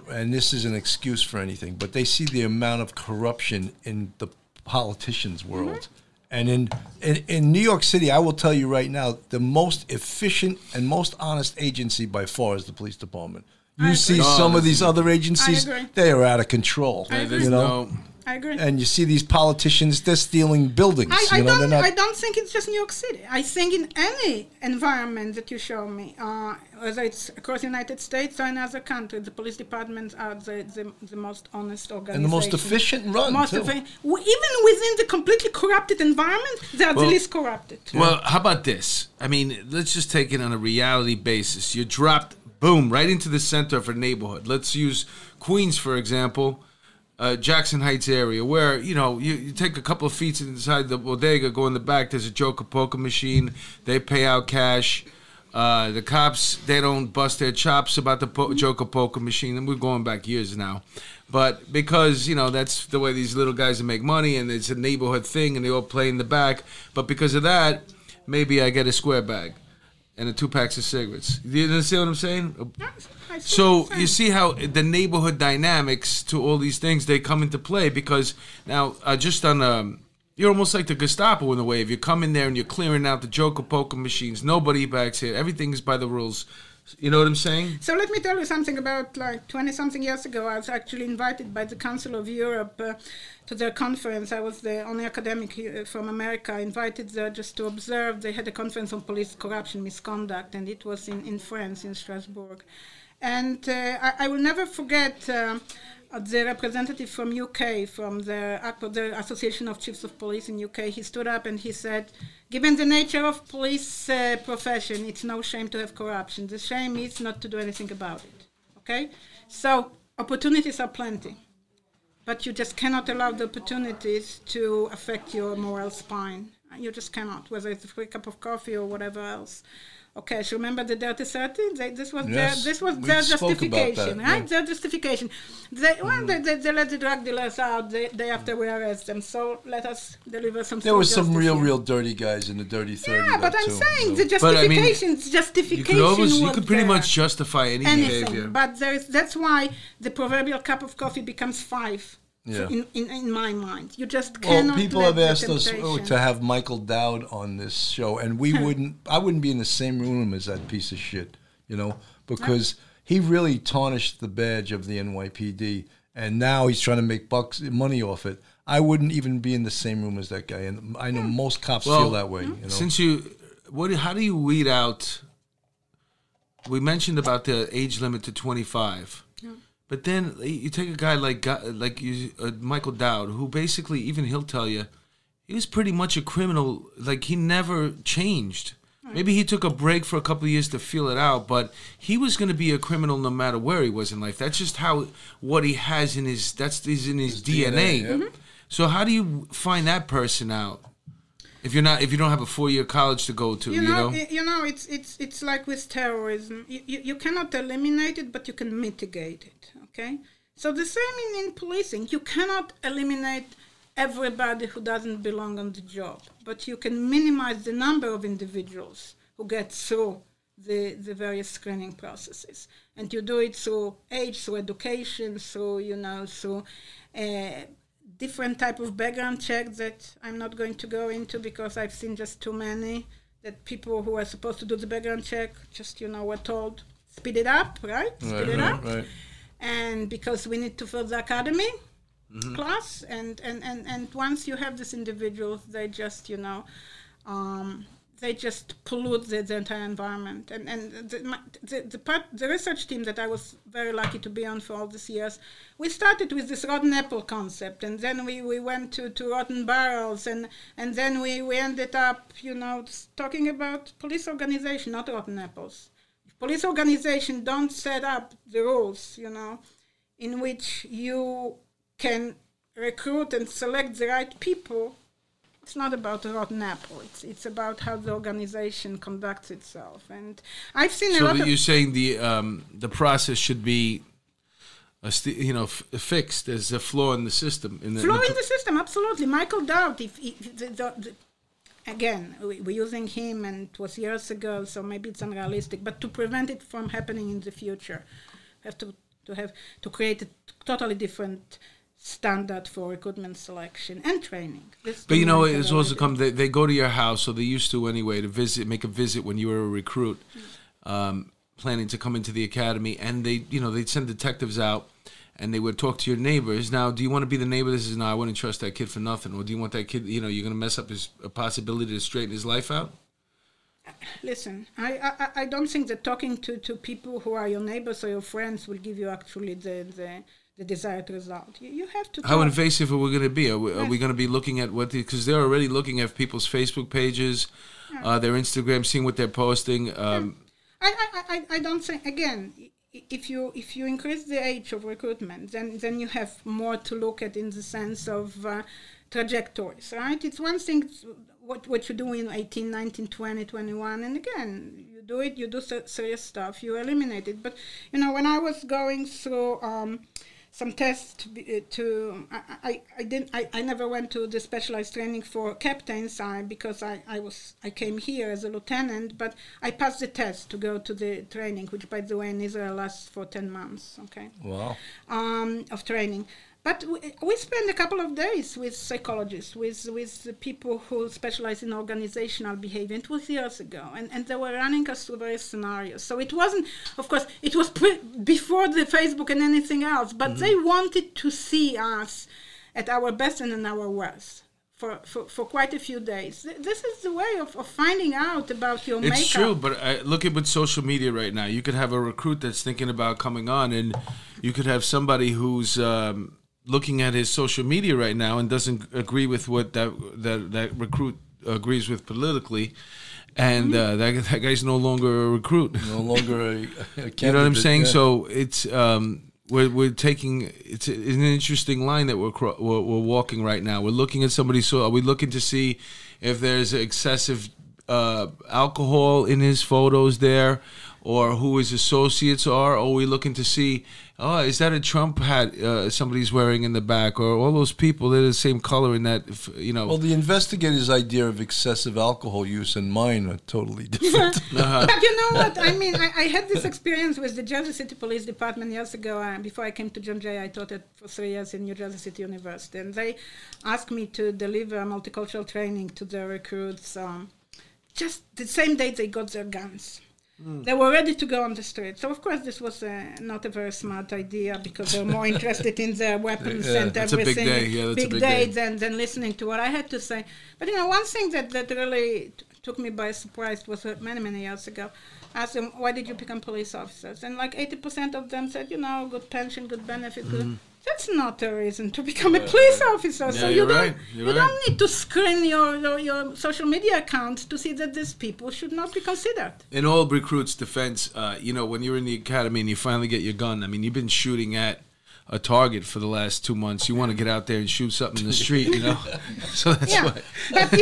and this is an excuse for anything, but they see the amount of corruption in the politicians' world. Mm-hmm. And in, in in New York City, I will tell you right now, the most efficient and most honest agency by far is the police department. You I see agree. some Oh, of these other agencies, they are out of control. Yeah, You know, no. I agree. and you see these politicians, they're stealing buildings. I, I know, don't. not. I don't think it's just New York City. I think in any environment that you show me, uh, whether it's across the United States or in other countries, the police departments are the, the, the most honest organization. and the most efficient run Most too. effi- w- even within the completely corrupted environment, they are Well- the least corrupted. Well, how about this? I mean, let's just take it on a reality basis. You're dropped, boom, right into the center of a neighborhood. Let's use Queens, for example, uh, Jackson Heights area, where, you know, you, you take a couple of feet inside the bodega, go in the back, there's a Joker poker machine. They pay out cash. Uh, the cops, they don't bust their chops about the po- Joker poker machine. And we're going back years now. But because, you know, that's the way these little guys make money and it's a neighborhood thing and they all play in the back. But because of that, maybe I get a square bag and a two packs of cigarettes. You understand what I'm saying? Yes, So you see how the neighborhood dynamics to all these things they come into play because now uh, just on um, you're almost like the Gestapo in a way. If you come in there and you're clearing out the Joker poker machines, nobody backs here. Everything is by the rules. You know what I'm saying? So let me tell you something about like 20 something years ago. I was actually invited by the Council of Europe uh, to their conference. I was the only academic uh, from America invited there just to observe. They had a conference on police corruption, misconduct, and it was in, in France, in Strasbourg. And uh, I, I will never forget uh, the representative from UK, from the, the Association of Chiefs of Police in UK. He stood up and he said, given the nature of police uh, profession, it's no shame to have corruption. The shame is not to do anything about it. Okay? So opportunities are plenty. But you just cannot allow the opportunities to affect your moral spine. You just cannot, whether it's a free cup of coffee or whatever else. Okay, so remember the dirty thirty? They, this was Yes, their this was their justification, that, right? yeah. Their justification. They hmm. well, they, they, they let the drug dealers out the day after we arrest them. So let us deliver some. There were some real, here. real dirty guys in the dirty thirty. Yeah, but I'm too, saying know. the But, I mean, justification, justification You could always, you could pretty much justify any anything. behavior. But there is that's why the proverbial cup of coffee becomes five. Yeah. In, in, in my mind, you just Well, cannot. people let have the asked us oh, to have Michael Dowd on this show, and we wouldn't. I wouldn't be in the same room as that piece of shit, you know, because he really tarnished the badge of the NYPD, and now he's trying to make bucks money off it. I wouldn't even be in the same room as that guy, and I know hmm. most cops Well, feel that way. Hmm. You know, Since you, what? How do you weed out? We mentioned about the age limit to twenty five, but then you take a guy like like you, uh, Michael Dowd, who basically even he'll tell you he was pretty much a criminal. Like he never changed. Maybe he took a break for a couple of years to feel it out, but he was going to be a criminal no matter where he was in life. That's just how what he has in his that's is in his, DNA. DNA, yeah. Mhm. So how do you find that person out? If you're not, if you don't have a four year college to go to, you you, know, know, you know, it's it's it's like with terrorism. You, you, you cannot eliminate it, but you can mitigate it. Okay, so the same in, in policing. You cannot eliminate everybody who doesn't belong on the job, but you can minimize the number of individuals who get through the the various screening processes, and you do it through age, through education, through you know, through. Uh, different type of background check that I'm not going to go into because I've seen just too many that people who are supposed to do the background check just you know were told speed it up, right? Speed right, it right, up. right. And because we need to fill the academy class and, and, and, and once you have these individuals they just, you know, um, they just pollute the, the entire environment. And, and the, my, the, the, part, the research team that I was very lucky to be on for all these years, we started with this rotten apple concept, and then we, we went to, to rotten barrels, and, and then we, we ended up, you know, talking about police organization, not rotten apples. Police organization don't set up the rules, you know, in which you can recruit and select the right people, it's not about a rotten apple. It's it's about how the organization conducts itself. And I've seen a so lot that of you're saying the um, the process should be, a st- you know, f- fixed. There's a flaw in the system. In the, flow the in the system. Absolutely, Michael Dowd. If, if the, the, the, again, we, we're using him, and it was years ago, so maybe it's unrealistic. But to prevent it from happening in the future, have to to have to create a totally different standard for recruitment selection and training. This But you know, it's also come. They, they go to your house, or they used to anyway, to visit, make a visit when you were a recruit, um, planning to come into the academy, and they, you know, they'd send detectives out, and they would talk to your neighbors. Now, do you want to be the neighbor? This is no, I wouldn't trust that kid for nothing. Or do you want that kid? You know, you're going to mess up his a possibility to straighten his life out. Listen, I, I, I don't think that talking to, to people who are your neighbors or your friends will give you actually the, the, the desired result. You, you have to How talk. invasive are we going to be? Are we, are we going to be looking at what? Because they're already looking at people's Facebook pages, uh, their Instagram, seeing what they're posting. Um, I, I, I, I don't think again. If you if you increase the age of recruitment, then then you have more to look at in the sense of uh, trajectories, right? It's one thing what what you do in 18, 19, 20, 21, and again you do it, you do se- serious stuff, you eliminate it. But you know when I was going through. Um, some tests to, uh, to I, I, I didn't I, I never went to the specialized training for captains. I, because I, I was I came here as a lieutenant but I passed the test to go to the training which by the way in Israel lasts for 10 months okay? Wow. um, of training but we, we spent a couple of days with psychologists, with with the people who specialize in organizational behavior. It was years ago, and, and they were running us through various scenarios. So it wasn't, of course, it was pre- before the Facebook and anything else. But they wanted to see us at our best and in our worst. For, for, for quite a few days. Th- This is the way of, of finding out about your It's makeup. true, but I, look at with social media right now. You could have a recruit that's thinking about coming on, and you could have somebody who's um, looking at his social media right now and doesn't agree with what that that that recruit agrees with politically, and uh, that that guy's no longer a recruit. No *laughs* longer a, a You know what I'm saying? yeah. So it's um, we're we're taking it's, it's an interesting line that we're, cro- we're we're walking right now. We're looking at somebody. So are we looking to see if there's excessive uh, alcohol in his photos there, or who his associates are? Or are we looking to see, oh, is that a Trump hat uh, somebody's wearing in the back, or all those people they're the same color in that, you know? Well, the investigator's idea of excessive alcohol use and mine are totally *laughs* different. *laughs* But you know what? I mean, I, I had this experience with the Jersey City Police Department years ago. Uh, before I came to John Jay, I taught it for three years in New Jersey City University, and they asked me to deliver multicultural training to the recruits. Um, just the same day they got their guns. They were ready to go on the street. So of course this was uh, not a very smart idea because they were more interested in their weapons Yeah, and a big everything. day. Yeah, big, big day day. than, than listening to what I had to say. But you know, one thing that, that really t- took me by surprise was uh, many, many years ago. I asked them, why did you become police officers? And like 80% of them said, you know, good pension, good benefit. Good. That's not a reason to become a police officer. so. Yeah, you you're don't, right. You right. don't need to screen your, your, your social media accounts to see that these people should not be considered. in all recruits' defense, uh, you know, when you're in the academy and you finally get your gun, I mean, you've been shooting at a target for the last two months. You want to get out there and shoot something in the street, you know. *laughs* *laughs* so that's Yeah, why but if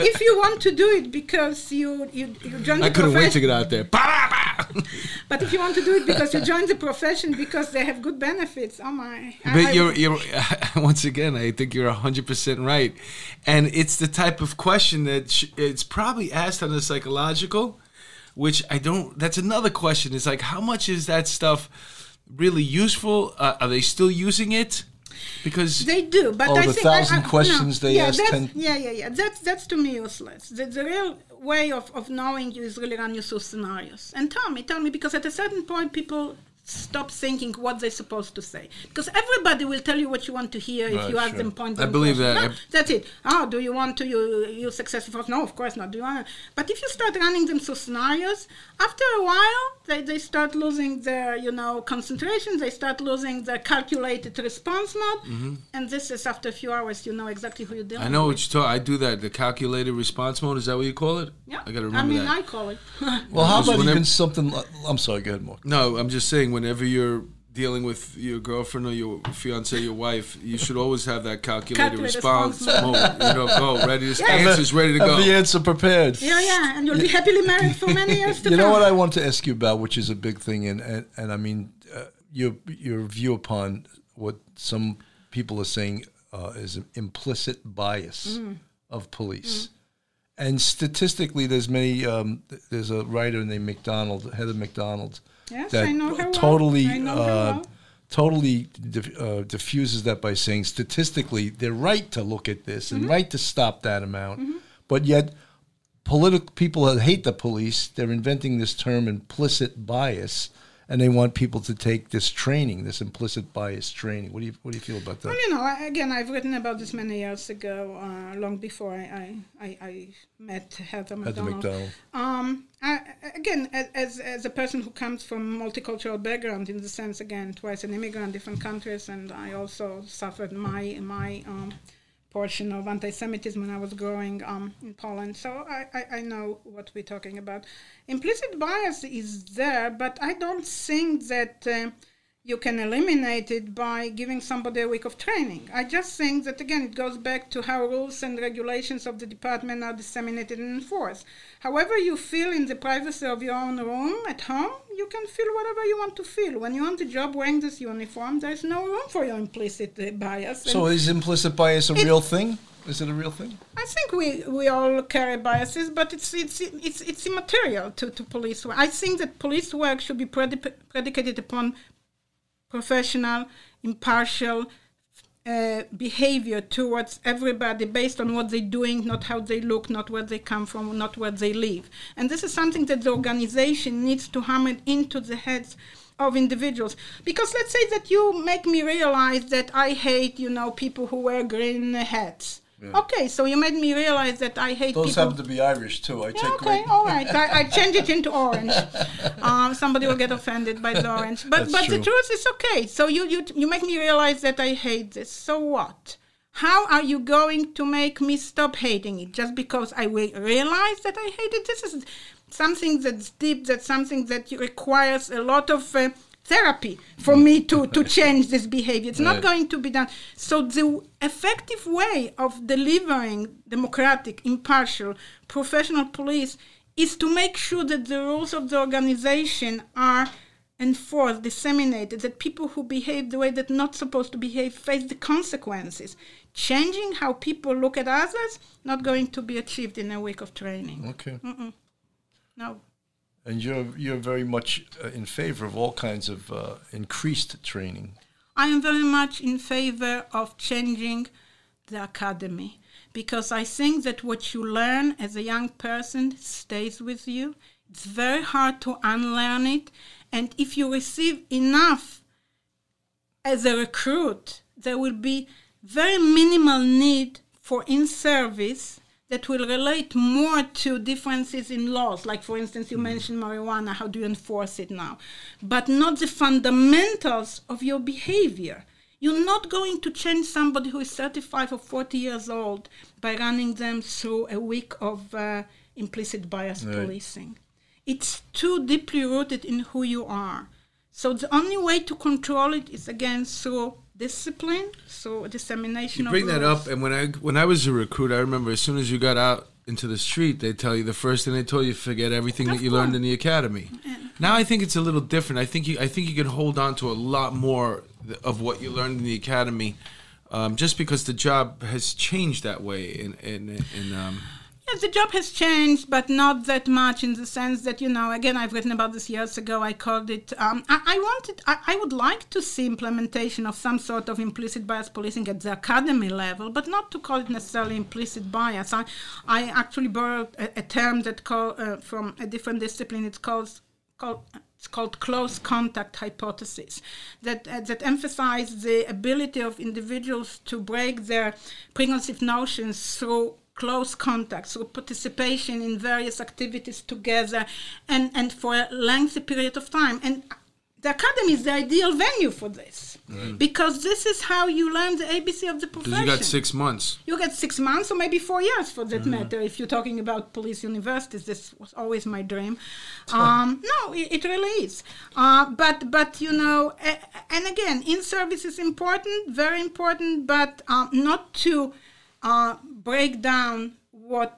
you if you want to do it because you you, you join the I couldn't wait to get out there. Bah, bah. *laughs* But if you want to do it because you join the profession because they have good benefits, oh my! But I- you're, you're *laughs* once again, I think you're hundred percent right, and it's the type of question that sh- it's probably asked on a psychological, which I don't. That's another question. It's like, how much is that stuff really useful? Uh, are they still using it? Because They do, but Oh, I the think I- thousand I- questions no, they yeah, ask that's- ten- Yeah, yeah, yeah. That's that's to me useless. The, the real way of, of knowing you is really run you through scenarios. And tell me, tell me, because at a certain point, people stop thinking what they're supposed to say. Because everybody will tell you what you want to hear if Right, you ask sure. them point I believe questions. that. No, that's it. Oh, do you want to you, use excessive force? No, of course not. Do you want? But if you start running them through scenarios, after a while, they, they start losing their you know concentration. They start losing their calculated response mode. And this is after a few hours, you know exactly who you're dealing. Mm-hmm. I know with. what you're talking. I do that. The calculated response mode. Is that what you call it? Yeah, I got to remember I mean, that. I call it. *laughs* well, how about even something like, I'm sorry, go ahead, Mark. No, I'm just saying. Whenever you're dealing with your girlfriend or your fiance, your wife, you should always have that calculated Calculated response response mode. You know, go ready. To, Yeah. Answers ready to Have go. the answer prepared. yeah, yeah, and you'll be happily married for many *laughs* years to come. You know come. what I want to ask you about, which is a big thing, and and, and I mean uh, your your view upon what some people are saying uh, is an implicit bias Mm. of police. And statistically, there's many. Um, there's a writer named Mac Donald, Heather Mac Donald, Yes, that I know her well. totally, I know her uh, well. totally dif- uh, diffuses that by saying statistically they're right to look at this Mm-hmm. and right to stop that amount, but yet political people that hate the police they're inventing this term implicit bias and they want people to take this training this implicit bias training what do you what do you feel about that Well, you know, I- again, I've written about this many years ago, uh, long before I, I, I, met Heather Mac Donald. Heather Mac Donald. McDonald. Um, I, again, as, as a person who comes from multicultural background, in the sense, again, twice an immigrant, different countries, and I also suffered my my um, portion of anti-Semitism when I was growing um, in Poland. So I, I, I know what we're talking about. Implicit bias is there, but I don't think that. Uh, you can eliminate it by giving somebody a week of training. I just think that again it goes back to how rules and regulations of the department are disseminated and enforced. However you feel in the privacy of your own room at home, you can feel whatever you want to feel. When you're on the job wearing this uniform, there's no room for your implicit uh, bias. so is implicit bias a real thing is it a real thing I think we, we all carry biases, but it's it's it's it's immaterial to, to police work. I think that police work should be predi- predicated upon professional, impartial uh, behavior towards everybody based on what they're doing, not how they look, not where they come from, not where they live. And this is something that the organization needs to hammer into the heads of individuals. Because let's say that you make me realize that I hate, you know, people who wear green hats. Okay, so you made me realize that I hate those people. happen to be irish too i Yeah, take okay, all right. I, I *laughs* change it into orange. Um, somebody will get offended by the orange, but That's but the truth is okay. So you you you make me realize that I hate this. So what? How are you going to make me stop hating it just because I will realize that I hate it? This is something that's deep. That's something that requires a lot of. Uh, therapy for me to, to *laughs* change this behavior. It's not going to be done. So the effective way of delivering democratic, impartial, professional police is to make sure that the rules of the organization are enforced, disseminated, that people who behave the way that not supposed to behave face the consequences. Changing how people look at others, not going to be achieved in a week of training. Okay. No. And you're you're very much uh, in favor of all kinds of uh, increased training. I am very much in favor of changing the academy because I think that what you learn as a young person stays with you. It's very hard to unlearn it. And if you receive enough as a recruit, there will be very minimal need for in service that will relate more to differences in laws. Like, for instance, you mentioned marijuana, how do you enforce it now? But not the fundamentals of your behavior. You're not going to change somebody who is 35 or 40 years old by running them through a week of uh, implicit bias Right. policing. It's too deeply rooted in who you are. So the only way to control it is again through discipline, So dissemination You of bring that up, and when I when I was a recruit, I remember as soon as you got out into the street, they tell you the first thing they told you forget everything that you learned in the academy. Now I think it's a little different. I think you I think you can hold on to a lot more of what you learned in the academy, um, just because the job has changed that way. In in in um, Yes, the job has changed, but not that much in the sense that, you know, again, I've written about this years ago. I called it, um, I, I wanted, I, I would like to see implementation of some sort of implicit bias policing at the academy level, but not to call it necessarily implicit bias. I, I actually borrowed a, a term that call, uh, from a different discipline. It's called, called it's called close contact hypothesis that uh, that emphasize the ability of individuals to break their preconceived notions through close contact through participation in various activities together and and for a lengthy period of time. And the academy is the ideal venue for this because this is how you learn the abc of the profession you got six months. you get six months or maybe four years for that matter. If you're talking about police universities this was always my dream. *laughs* Um, no it, it really is. Uh, but but you know a, and again in service is important very important but um, not to uh, break down what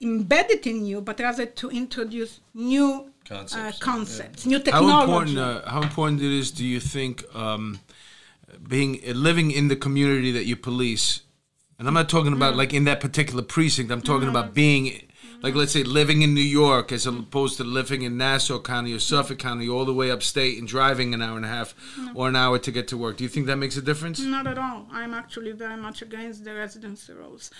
embedded in you but rather to introduce new Concepts, uh, yeah. concepts new How technology important uh, how important it is do you think um, being uh, living in the community that you police? And I'm not talking about like in that particular precinct. I'm talking about being like let's say living in New York as opposed to living in Nassau County or Suffolk County all the way upstate and driving an hour and a half or an hour to get to work. Do you think that makes a difference? Not at all. I'm actually very much against the residency rules.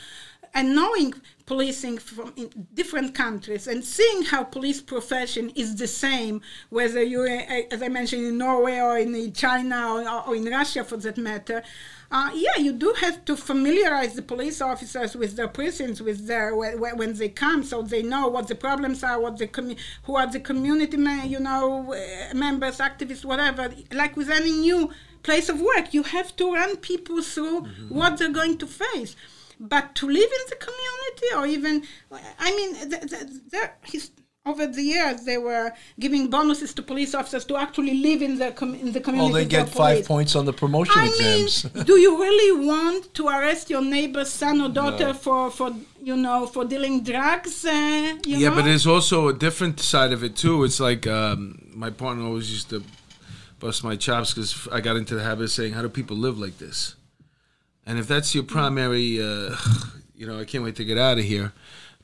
And knowing policing from different countries and seeing how police profession is the same, whether you're, uh, as I mentioned, in Norway or in China or in Russia for that matter, uh, yeah, you do have to familiarize the police officers with their precincts, with their when, when they come, so they know what the problems are, what the commu- who are the community, you know, uh, members, activists, whatever. Like with any new place of work, you have to run people through what they're going to face. But to live in the community, or even, I mean, th- th- there, his, over the years they were giving bonuses to police officers to actually live in the com- in the community. Well, they get five points on the promotion I exams. mean, *laughs* do you really want to arrest your neighbor's son or daughter No. for, for you know for dealing drugs? Uh, you yeah, know? but there's also a different side of it too. It's like um, my partner always used to bust my chops because I got into the habit of saying, "How do people live like this?" And if that's your primary, uh, *sighs* you know, I can't wait to get out of here.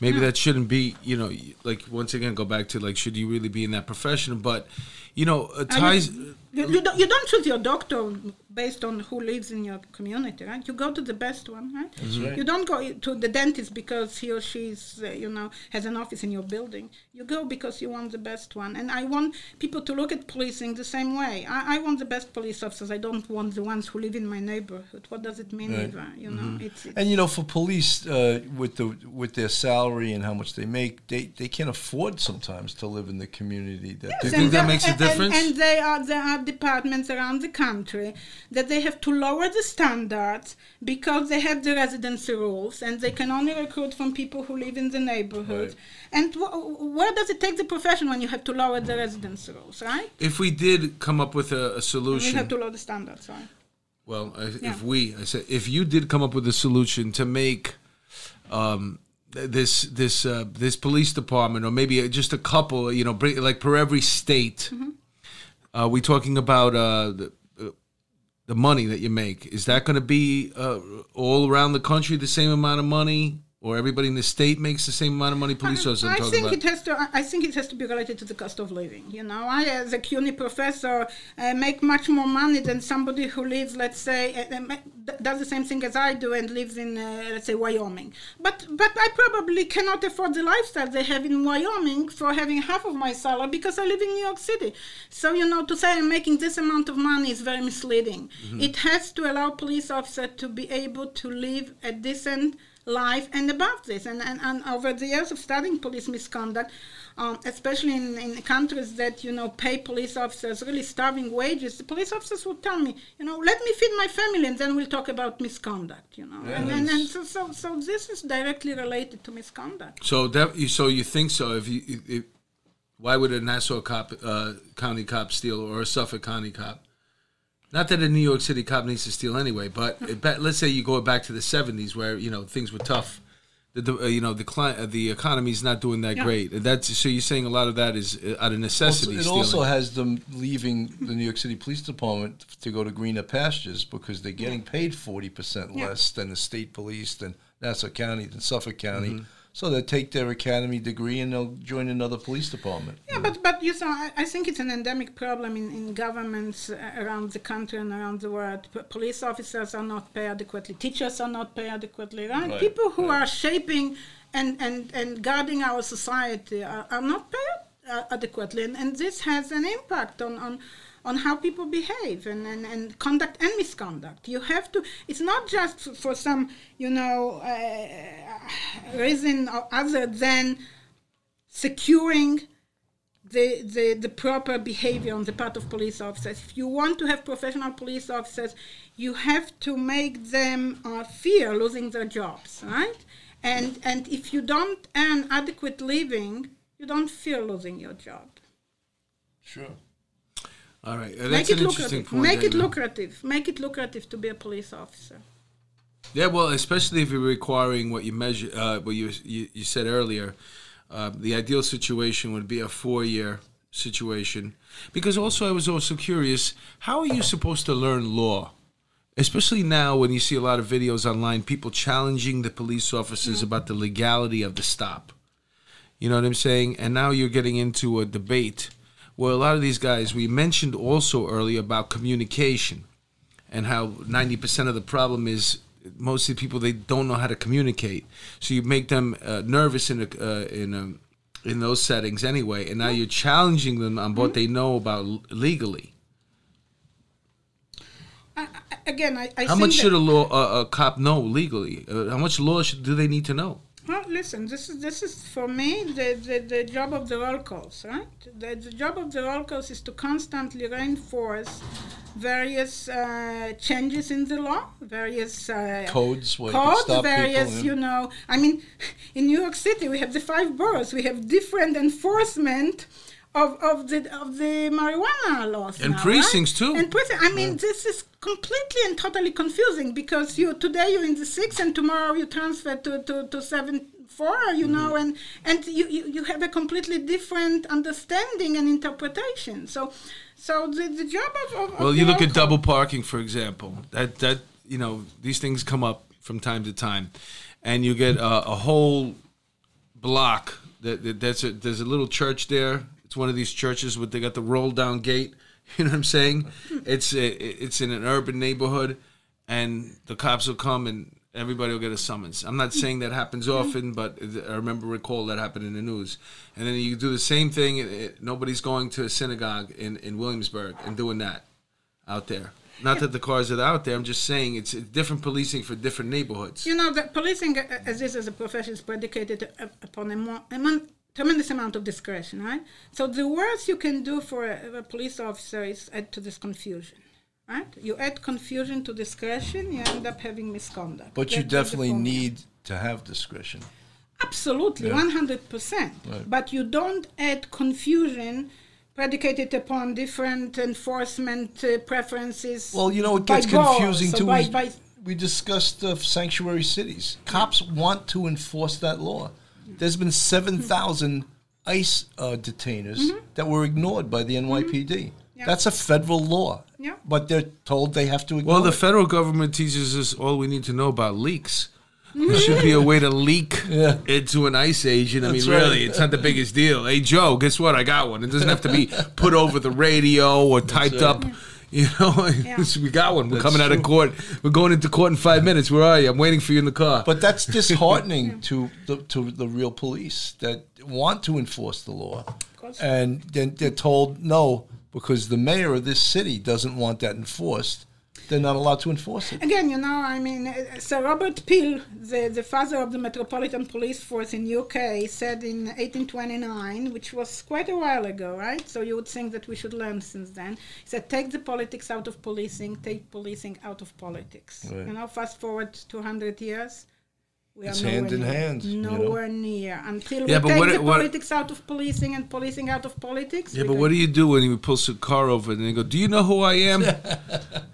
Maybe that shouldn't be, you know, like once again, go back to like, should you really be in that profession? But, you know, uh, ties. you, you, don't, you don't choose your doctor based on who lives in your community, right? You go to the best one, right? right. You don't go to the dentist because he or she's, uh, you know, has an office in your building. You go because you want the best one. And I want people to look at policing the same way. I, I want the best police officers. I don't want the ones who live in my neighborhood. What does it mean, Right. either? You know, it's, it's And you know, for police, uh, with the with their salary and how much they make, they, they can't afford sometimes to live in the community. That Yes, Do you think that makes a difference? And, and they are there are departments around the country that they have to lower the standards because they have the residency rules and they can only recruit from people who live in the neighborhood. Right. And wh- where does it take the profession when you have to lower the residency rules, right? if we did come up with a, a solution, have to lower the standards, right? well, I, Yeah. if we, I said, if you did come up with a solution to make um, this this uh, this police department, or maybe just a couple, you know, like per every state, Mm-hmm. are we talking about uh, the money that you make? Is that going to be uh, all around the country the same amount of money, or everybody in the state makes the same amount of money? Police officers, I talking think about. it has to. I- I think it has to be related to the cost of living. You know, I, as a CUNY professor, uh, make much more money than somebody who lives, let's say, uh, uh, does the same thing as I do and lives in, uh, let's say, Wyoming. But but I probably cannot afford the lifestyle they have in Wyoming for having half of my salary because I live in New York City. So you know, to say I'm making this amount of money is very misleading. It has to allow police officer to be able to live a decent life and above this. And, and, and over the years of studying police misconduct, um, especially in, in countries that, you know, pay police officers really starving wages, the police officers would tell me, you know, let me feed my family and then we'll talk about misconduct, you know. and, and, and so, so, so this is directly related to misconduct. So that so you think so? If you if, why would a Nassau cop, uh, County cop steal or a Suffolk County cop? Not that a New York City cop needs to steal anyway, but *laughs* it, let's say you go back to the '70s where you know things were tough. The, the uh, you know the cli- uh, the economy's not doing that Yeah. great. That's so you're saying a lot of that is uh, out of necessity. it stealing. also has them leaving the New York City Police Department to go to greener pastures because they're getting paid forty percent Yeah. less than the state police, than Nassau County, than Suffolk County. Mm-hmm. So they take their academy degree and they'll join another police department. Yeah, but but you know, I, I think it's an endemic problem in, in governments uh, around the country and around the world. P- police officers are not paid adequately. Teachers are not paid adequately. Right? Right, People who right. are shaping and, and, and guarding our society are, are not paid uh, adequately, and, and this has an impact on. on on how people behave and, and, and conduct and misconduct. You have to, it's not just for some, you know, uh, reason or other than securing the, the, the proper behavior on the part of police officers. If you want to have professional police officers, you have to make them uh, fear losing their jobs, right? And, and if you don't earn adequate living, you don't fear losing your job. Sure. All right, uh, Make it lucrative. Make it lucrative. Make it lucrative to be a police officer. Yeah, well, especially if you're requiring what you measure, uh, what you, you you said earlier, uh, the ideal situation would be a four-year situation. Because also, I was also curious, how are you supposed to learn law? Especially now, when you see a lot of videos online, people challenging the police officers about the legality of the stop. You know what I'm saying? And now you're getting into a debate where a lot of these guys, we mentioned also earlier about communication and how 90% of the problem is mostly people they don't know how to communicate. So you make them uh, nervous in a, uh, in a, in those settings anyway, and now you're challenging them on what they know about l- legally. I, I, again, I, I How much should a law a, a cop know legally? Uh, how much law should, do they need to know? Well, listen, this is this is for me the, the, the job of the roll calls, right? The, the job of the roll calls is to constantly reinforce various uh, changes in the law, various uh, Codes codes, stop people, various, yeah. you know. I mean, *laughs* in New York City, we have the five boroughs. We have different enforcement of, of the of the marijuana laws And now, precincts, right? too. And precincts. I mean, this is completely and totally confusing because you today you're in the six and tomorrow you transfer to to, to seven four. You know, Mm-hmm. and and you, you you have a completely different understanding and interpretation. So. So the, the job of, of of Well, you look at double parking, for example. That that you know these things come up from time to time, and you get a, a whole block. That, that that's a there's a little church there. It's one of these churches with they got the roll down gate. *laughs* You know what I'm saying? It's it's in an urban neighborhood, and the cops will come and everybody will get a summons. I'm not saying that happens often, but I remember recall that happened in the news. And then you do the same thing. it- nobody's going to a synagogue in, in Williamsburg and doing that out there. Not that the cars are out there. I'm just saying it's different policing for different neighborhoods. You know, that policing uh, as this as a profession is predicated uh, upon a, mo- a mon- tremendous amount of discretion, right? So the worst you can do for a, a police officer is add to this confusion, right? You add confusion to discretion, you end up having misconduct. But you That- that's the definitely need to have discretion. Absolutely, Yeah. one hundred percent. But you don't add confusion predicated upon different enforcement uh, preferences. Well, you know, it gets confusing too. by- is by- we discussed uh, sanctuary cities. Cops want to enforce that law. There's been 7,000 ICE uh, detainers that were ignored by the NYPD. Mm-hmm. Yeah. That's a federal law. Yeah. But they're told they have to ignore Well, the it. federal government teaches us all we need to know about leaks. There should be a way to leak Yeah. into an ICE agent. I That's mean, really, it's not the biggest deal. Hey, Joe, guess what? I got one. It doesn't have to be put over the radio or typed right. up. *laughs* You know, *laughs* we got one. We're coming out of court. We're going into court in five minutes. Where are you? I'm waiting for you in the car. But that's *laughs* disheartening to the to the real police that want to enforce the law, and then they're told no because the mayor of this city doesn't want that enforced. They're not allowed to enforce it. Again, you know, I mean, uh, Sir Robert Peel, the, the father of the Metropolitan Police Force in UK, said in 1829, which was quite a while ago, right? So you would think that we should learn since then. He said, take the politics out of policing, take policing out of politics. Right. You know, fast forward 200 years. We It's are hand nowhere in near. hand, you know? Nowhere near. Until Yeah, we but take what- the what- politics out of policing and policing out of politics. yeah, but what do you do when you pull a car over and they go, "Do you know who I am?" *laughs*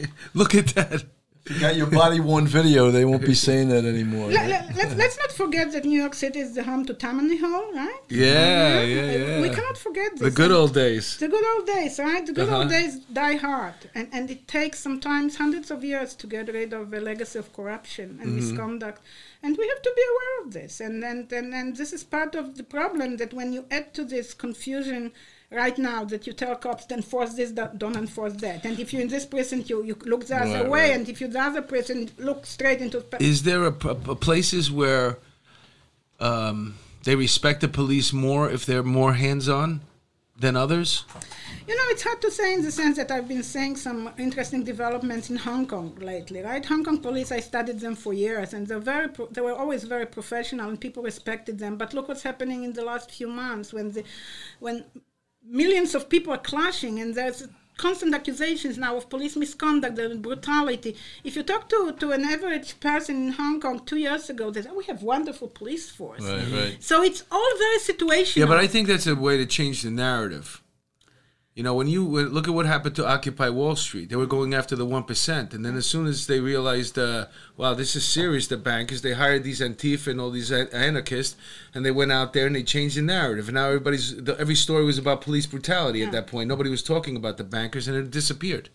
*laughs* Look at that. If you got your body worn video, they won't be saying that anymore. Let, let, let's, let's not forget that New York City is the home to Tammany Hall, right? Yeah, Uh, yeah, yeah. We cannot forget this. The good old days. The good old days, right? The good Uh-huh. old days die hard, and and it takes sometimes hundreds of years to get rid of a legacy of corruption and Mm-hmm. misconduct, and we have to be aware of this. And and, and and this is part of the problem that when you add to this confusion. Right now, that you tell cops, enforce this, don't don't enforce that. And if you're in this prison, you, you look the other Right, way. right. And if you're the other precinct, look straight into. Is there a, a- places where um, they respect the police more if they're more hands-on than others? You know, it's hard to say in the sense that I've been seeing some interesting developments in Hong Kong lately, right? Hong Kong police, I studied them for years, and they're very, pro- they were always very professional, and people respected them. But look what's happening in the last few months when the, when millions of people are clashing, and there's constant accusations now of police misconduct and brutality. If you talk to, to an average person in Hong Kong two years ago, they say, oh, we have wonderful police force. Right, right. So it's all very situational. Yeah, but I think that's a way to change the narrative. You know, when you look at what happened to Occupy Wall Street, they were going after the one percent, and then as soon as they realized, uh, wow, this is serious, the bankers, they hired these Antifa and all these anarchists, and they went out there and they changed the narrative, and now everybody's the, every story was about police brutality at that point. Nobody was talking about the bankers, and it disappeared.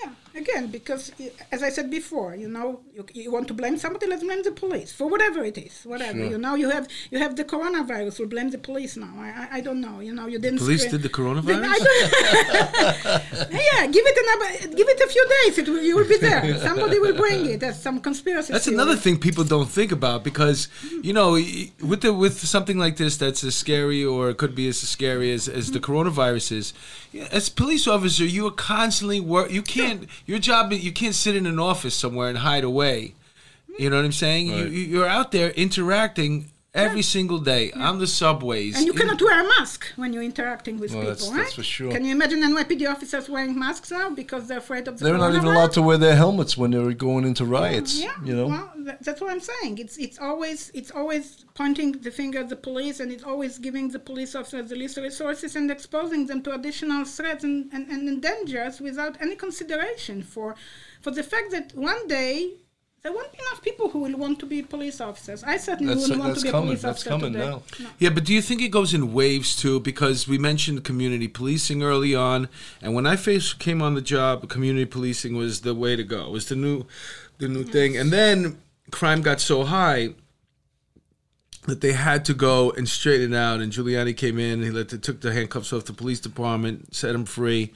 Yeah, again, because as I said before, you know, you, you want to blame somebody, let's blame the police for whatever it is, whatever. Sure. You know, you have you have the coronavirus, we'll blame the police now. I I, I don't know. You know, you didn't. Police screen- did the *laughs* The- coronavirus. *laughs* Yeah, give it another, give it a few days. It will, you will be there. Somebody will bring it. There's some conspiracy. That's theory. another thing people don't think about because you know with the with something like this that's as scary or it could be as scary as, as the mm-hmm. coronavirus is. As a police officer, you are constantly work. You can't your job. You can't sit in an office somewhere and hide away. You know what I'm saying? Right. you- you're out there interacting every single day on the subways. And you cannot wear a mask when you're interacting with Well, people, that's- right? that's for sure. Can you imagine NYPD officers wearing masks now because they're afraid of the They're not even allowed to wear their helmets when they're going into riots. Yeah, you know. well, tha- that's what I'm saying. It's it's always it's always pointing the finger at the police, and it's always giving the police officers the least resources and exposing them to additional threats and, and, and dangers without any consideration for for the fact that one day there won't be enough people who will want to be police officers. I certainly That's- wouldn't want to be a coming. police That's officer coming today. now. No. Yeah, but do you think it goes in waves too? Because we mentioned community policing early on, and when I first came on the job, community policing was the way to go. It was the new, the new thing, and then crime got so high that they had to go and straighten it out. And Giuliani came in, he let the, took the handcuffs off the police department, set them free.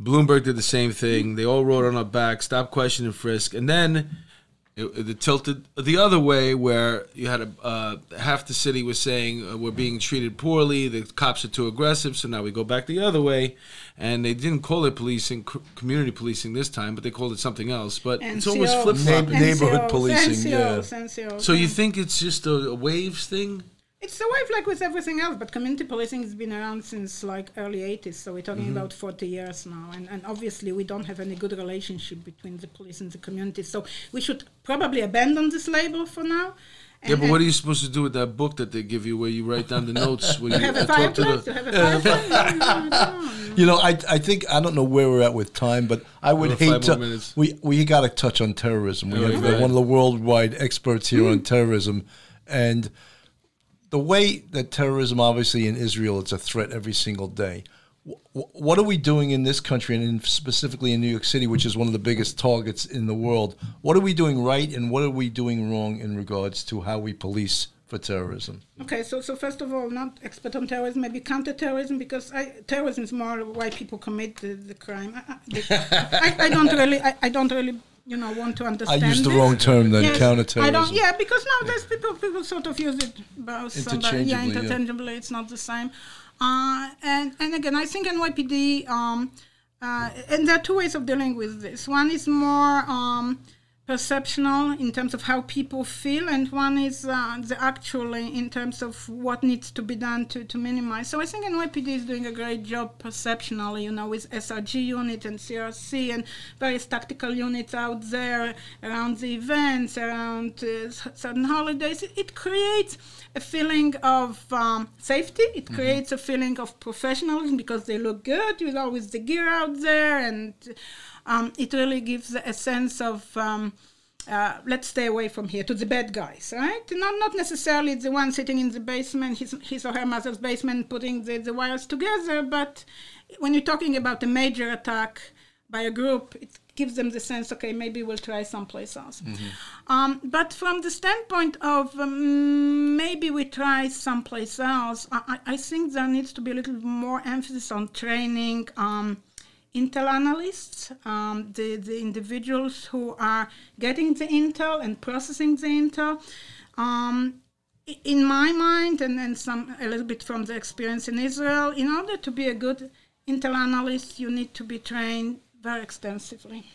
Bloomberg did the same thing. They all rode on our back, stop question and frisk, and then it, it tilted the other way, where you had a uh, half the city was saying uh, we're being treated poorly, the cops are too aggressive, so now we go back the other way, and they didn't call it policing, c- community policing this time, but they called it something else. But it's always NCOs, flip flopping. Neighborhood NCOs, policing, yeah. NCOs, NCOs, So you think it's just a, a waves thing? It's a wave like with everything else, but community policing has been around since like early 80s, so we're talking mm-hmm. about 40 years now. And, and obviously, we don't have any good relationship between the police and the community, so we should probably abandon this label for now. Yeah, but what are you supposed to do with that book that they give you where you write down the notes? *laughs* Where You you have a uh, talk to fireplace? You the, have a fireplace? *laughs* No, no. You know, I I think I don't know where we're at with time, but I would hate to. minutes. We we got to touch on terrorism. We All have right, one of the worldwide experts here on terrorism, and the way that terrorism, obviously in Israel, it's a threat every single day. Wh- What are we doing in this country, and in specifically in New York City, which is one of the biggest targets in the world? What are we doing right, and what are we doing wrong in regards to how we police for terrorism? Okay, so so first of all, not expert on terrorism, maybe counterterrorism, because I, terrorism is more why people commit the, the crime. I, I, I, don't really, I don't really, you know, want to understand. I used the wrong term then, Yes, counterterrorism. I don't. Yeah, because nowadays people people sort of use it both somebody- yeah, Interchangeably, yeah. It's not the same. Uh, and and again, I think NYPD. Um, uh, and there are two ways of dealing with this. One is more um, perceptional in terms of how people feel, and one is uh, the actually in terms of what needs to be done to, to minimize. So I think NYPD is doing a great job perceptionally, you know, with SRG unit and CRC and various tactical units out there around the events, around uh, certain holidays. It, it creates a feeling of um, safety. It creates a feeling of professionalism because they look good, with the gear out there, and um, it really gives a sense of. Um, uh, let's stay away from here to the bad guys, right? Not not necessarily the one sitting in the basement, his, his or her mother's basement, putting the, the wires together, but when you're talking about a major attack by a group, it gives them the sense, okay, maybe we'll try someplace else. Um, but from the standpoint of um, maybe we try someplace else, I, I I think there needs to be a little more emphasis on training. Um, intel analysts, um, the, the individuals who are getting the intel and processing the intel. Um, in my mind, and then some a little bit from the experience in Israel, in order to be a good intel analyst, you need to be trained very extensively.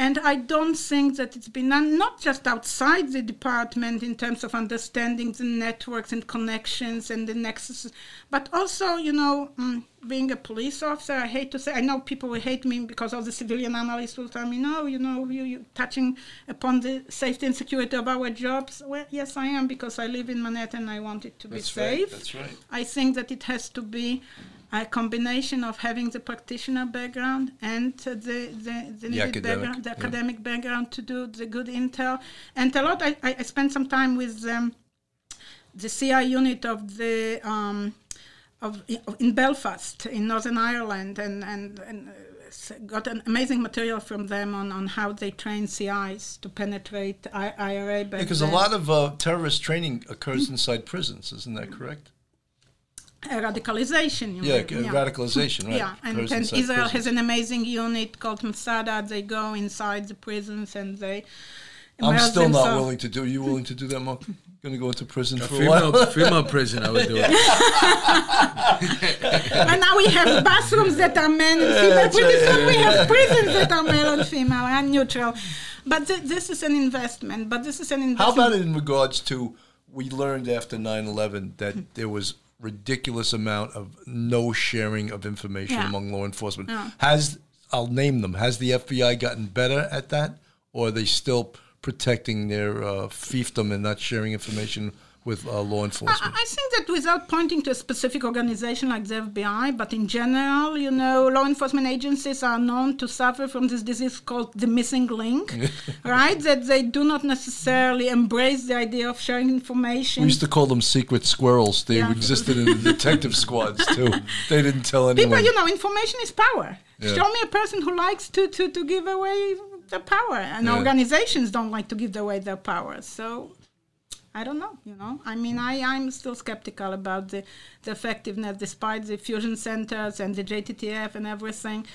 And I don't think that it's been done, not just outside the department in terms of understanding the networks and connections and the nexuses, but also, you know, mm, being a police officer, I hate to say, I know people will hate me because all the civilian analysts will tell me, no, you know, you, you touching upon the safety and security of our jobs. Well, yes, I am because I live in Manhattan and I want it to be safe. Right. That's right. I think that it has to be a combination of having the practitioner background and uh, the the, the, needed academic, background, the yeah. background to do the good intel. And a lot, I, I spent some time with um, the CI unit of the um, of in Belfast in Northern Ireland, and and. and uh, Got an amazing material from them on, on how they train CIs to penetrate I- IRA. Because a lot of uh, terrorist training occurs inside prisons, isn't that correct? Uh, radicalization. You Yeah, mean, uh, radicalization, *laughs* right? Yeah, and, and inside Israel has an amazing unit called Masada. They go inside the prisons and they. I'm still not themselves- willing to do. You willing to do that, Mark? *laughs* Going to go into prison for a while? female, *laughs* female prison, I would do it. and now we have bathrooms that are male and female. that's Pretty right. soon we have prisons that are male and female and neutral. But th- this is an investment. But this is an investment. How about in regards to we learned after 9/11 that there was ridiculous amount of no sharing of information Yeah. among law enforcement. Has I'll name them. Has the FBI gotten better at that, or are they still protecting their uh, fiefdom and not sharing information with uh, law I, enforcement? I think that without pointing to a specific organization like the FBI, but in general, you know, law enforcement agencies are known to suffer from this disease called the missing link, *laughs* right? That they do not necessarily embrace the idea of sharing information. we used to call them secret squirrels. They Yeah. existed in the *laughs* detective squads too. They didn't tell anyone. People, you know, information is power. Yeah. Show me a person who likes to, to, to give away their power, and Yeah. organizations don't like to give away their power. So I don't know, you know. I mean, I, I'm still skeptical about the, the effectiveness, despite the fusion centers and the JTTF and everything.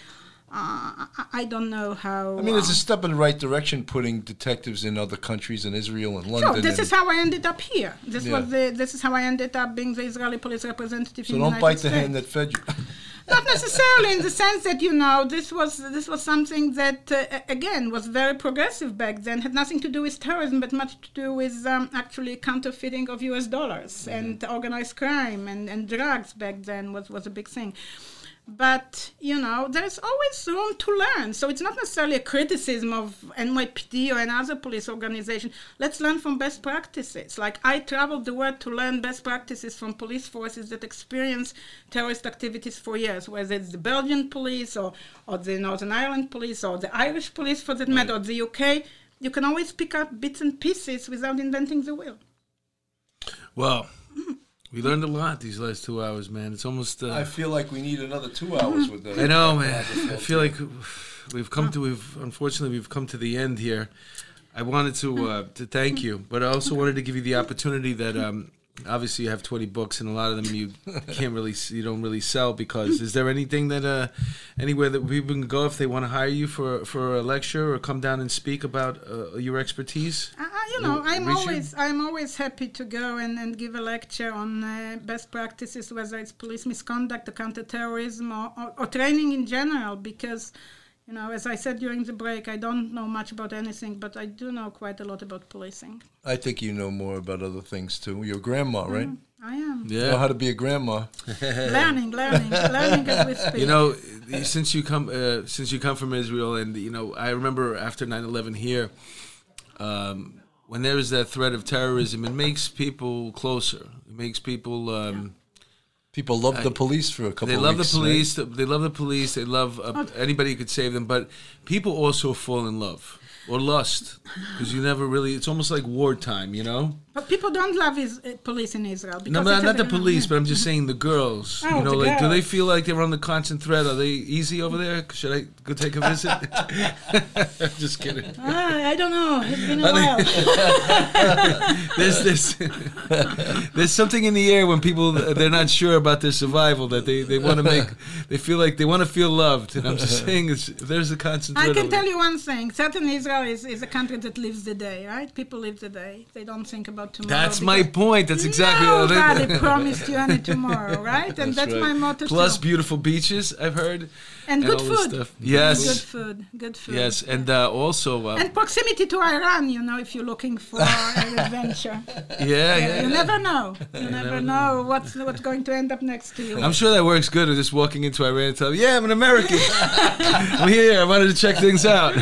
Uh, I, don't know how. I mean, it's a step in the right direction putting detectives in other countries, in Israel and London. Sure, this is how I ended up here. This Yeah. was the. This is how I ended up being the Israeli police representative. so in don't the bite United the hand States. that fed you. *laughs* not necessarily in the sense that you know this was this was something that uh, again was very progressive back then had nothing to do with terrorism but much to do with um, actually counterfeiting of US dollars mm-hmm. and organized crime and, and drugs back then was was a big thing but you know there's always room to learn. So it's not necessarily a criticism of NYPD or another police organization. Let's learn from best practices. Like I traveled the world to learn best practices from police forces that experience terrorist activities for years whether it's the Belgian police or, or the Northern Ireland police or the Irish police for that matter or the UK you can always pick up bits and pieces without inventing the wheel. Well mm. We learned a lot these last two hours, man. It's almost. Uh, I feel like we need another two hours with that. I know, man. I feel like we've come to. We've unfortunately we've come to the end here. I wanted to uh, to thank you, but I also wanted to give you the opportunity that um, obviously you have 20 books and a lot of them you can't really you don't really sell because is there anything that uh anywhere that people can go if they want to hire you for for a lecture or come down and speak about uh, your expertise uh, you know i'm always you? i'm always happy to go and, and give a lecture on uh, best practices whether it's police misconduct or counterterrorism or, or, or training in general because you know, as I said during the break, I don't know much about anything, but I do know quite a lot about policing. I think you know more about other things too. You're grandma, right? Mm, I am. Yeah. You know how to be a grandma. *laughs* learning, learning, learning as we *laughs* speak. You know, since you come, uh, since you come from Israel, and you know, I remember after 9/11 here, um, when there is that threat of terrorism, it makes people closer. It makes people. Um, yeah People love the police for a couple. They love weeks, the police. Right? They love the police. They love uh, anybody who could save them. But people also fall in love or lust because you never really. It's almost like wartime, you know. But people don't love his uh, police in Israel. No, not, not the police, but I'm just saying the girls. *laughs* Oh, you know, like, girls. do they feel like they're on the constant threat? Are they easy over there? Should I go take a visit? *laughs* *laughs* I'm just kidding. Ah, I don't know. It's been a while. there's this. there's something in the air when people they're not sure about their survival that they, they want to make. They feel like they want to feel loved, and I'm just saying, there's a constant. I can tell you one thing. Certainly, Israel is, is a country that lives the day. Right? People live the day. They don't think about tomorrow. That's my point. That's exactly nobody what I *laughs* promised you any tomorrow, right? And that's, that's right. my motto. Plus too. beautiful beaches, I've heard. And, and good food. Yes. Good food. Good food. Yes, and uh, also. Uh, and proximity to Iran, you know, if you're looking for an *laughs* adventure. Yeah, yeah. You never know. *laughs* You, you never, never know, know what's what's going to end up next to you. I'm sure that works good. Just walking into Iran and telling, yeah, I'm an American. I'm here. I wanted to check things out.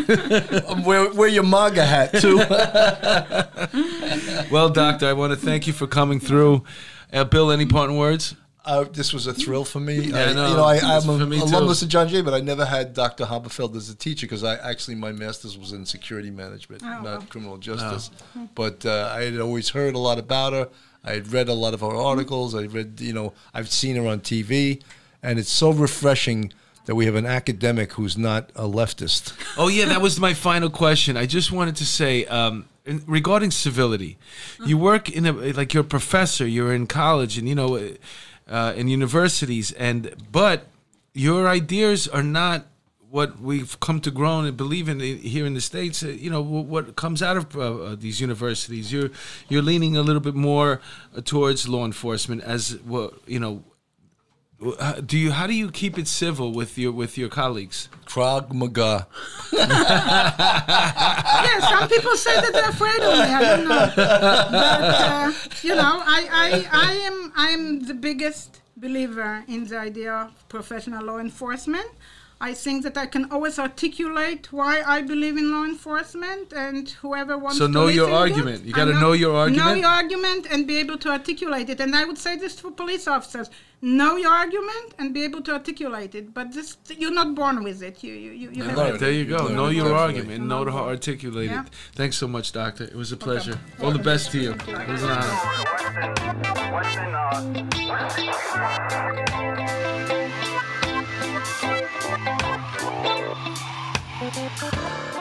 wear, wear your MAGA hat too. Well, doctor, I want to thank you for coming through. Uh, Bill, any parting words? Uh, this was a thrill for me. Yeah, I, no, you know, I, am an alumnus of John Jay, but I never had Dr. Haberfeld as a teacher because I actually my master's was in security management, oh, not well. criminal justice. Oh. But uh, I had always heard a lot about her. I had read a lot of her articles. I read, you know, I've seen her on TV, and it's so refreshing that we have an academic who's not a leftist. Oh yeah, that was my final question. I just wanted to say. Um, regarding civility, you work in a like you're a professor, you're in college, and you know, uh, in universities, and but your ideas are not what we've come to grow and believe in here in the states. Uh, you know what comes out of uh, uh, these universities. You're you're leaning a little bit more uh, towards law enforcement as well. You know do you? How do you keep it civil with your with your colleagues? Krav Maga. *laughs* yeah, some people say that they're afraid of me. I don't know, but uh, you know, I, I I am I am the biggest believer in the idea of professional law enforcement. I think that I can always articulate why I believe in law enforcement, and whoever wants to. so to know your argument. It, you got to know your argument. Know your argument and be able to articulate it. And I would say this for police officers: know your argument and be able to articulate it. But this, you're not born with it. You, you, you, you have There you go. Know your argument know how to articulate yeah. it. Thanks so much, doctor. It was a pleasure. Okay. All the best to you. It was an honor. ありがい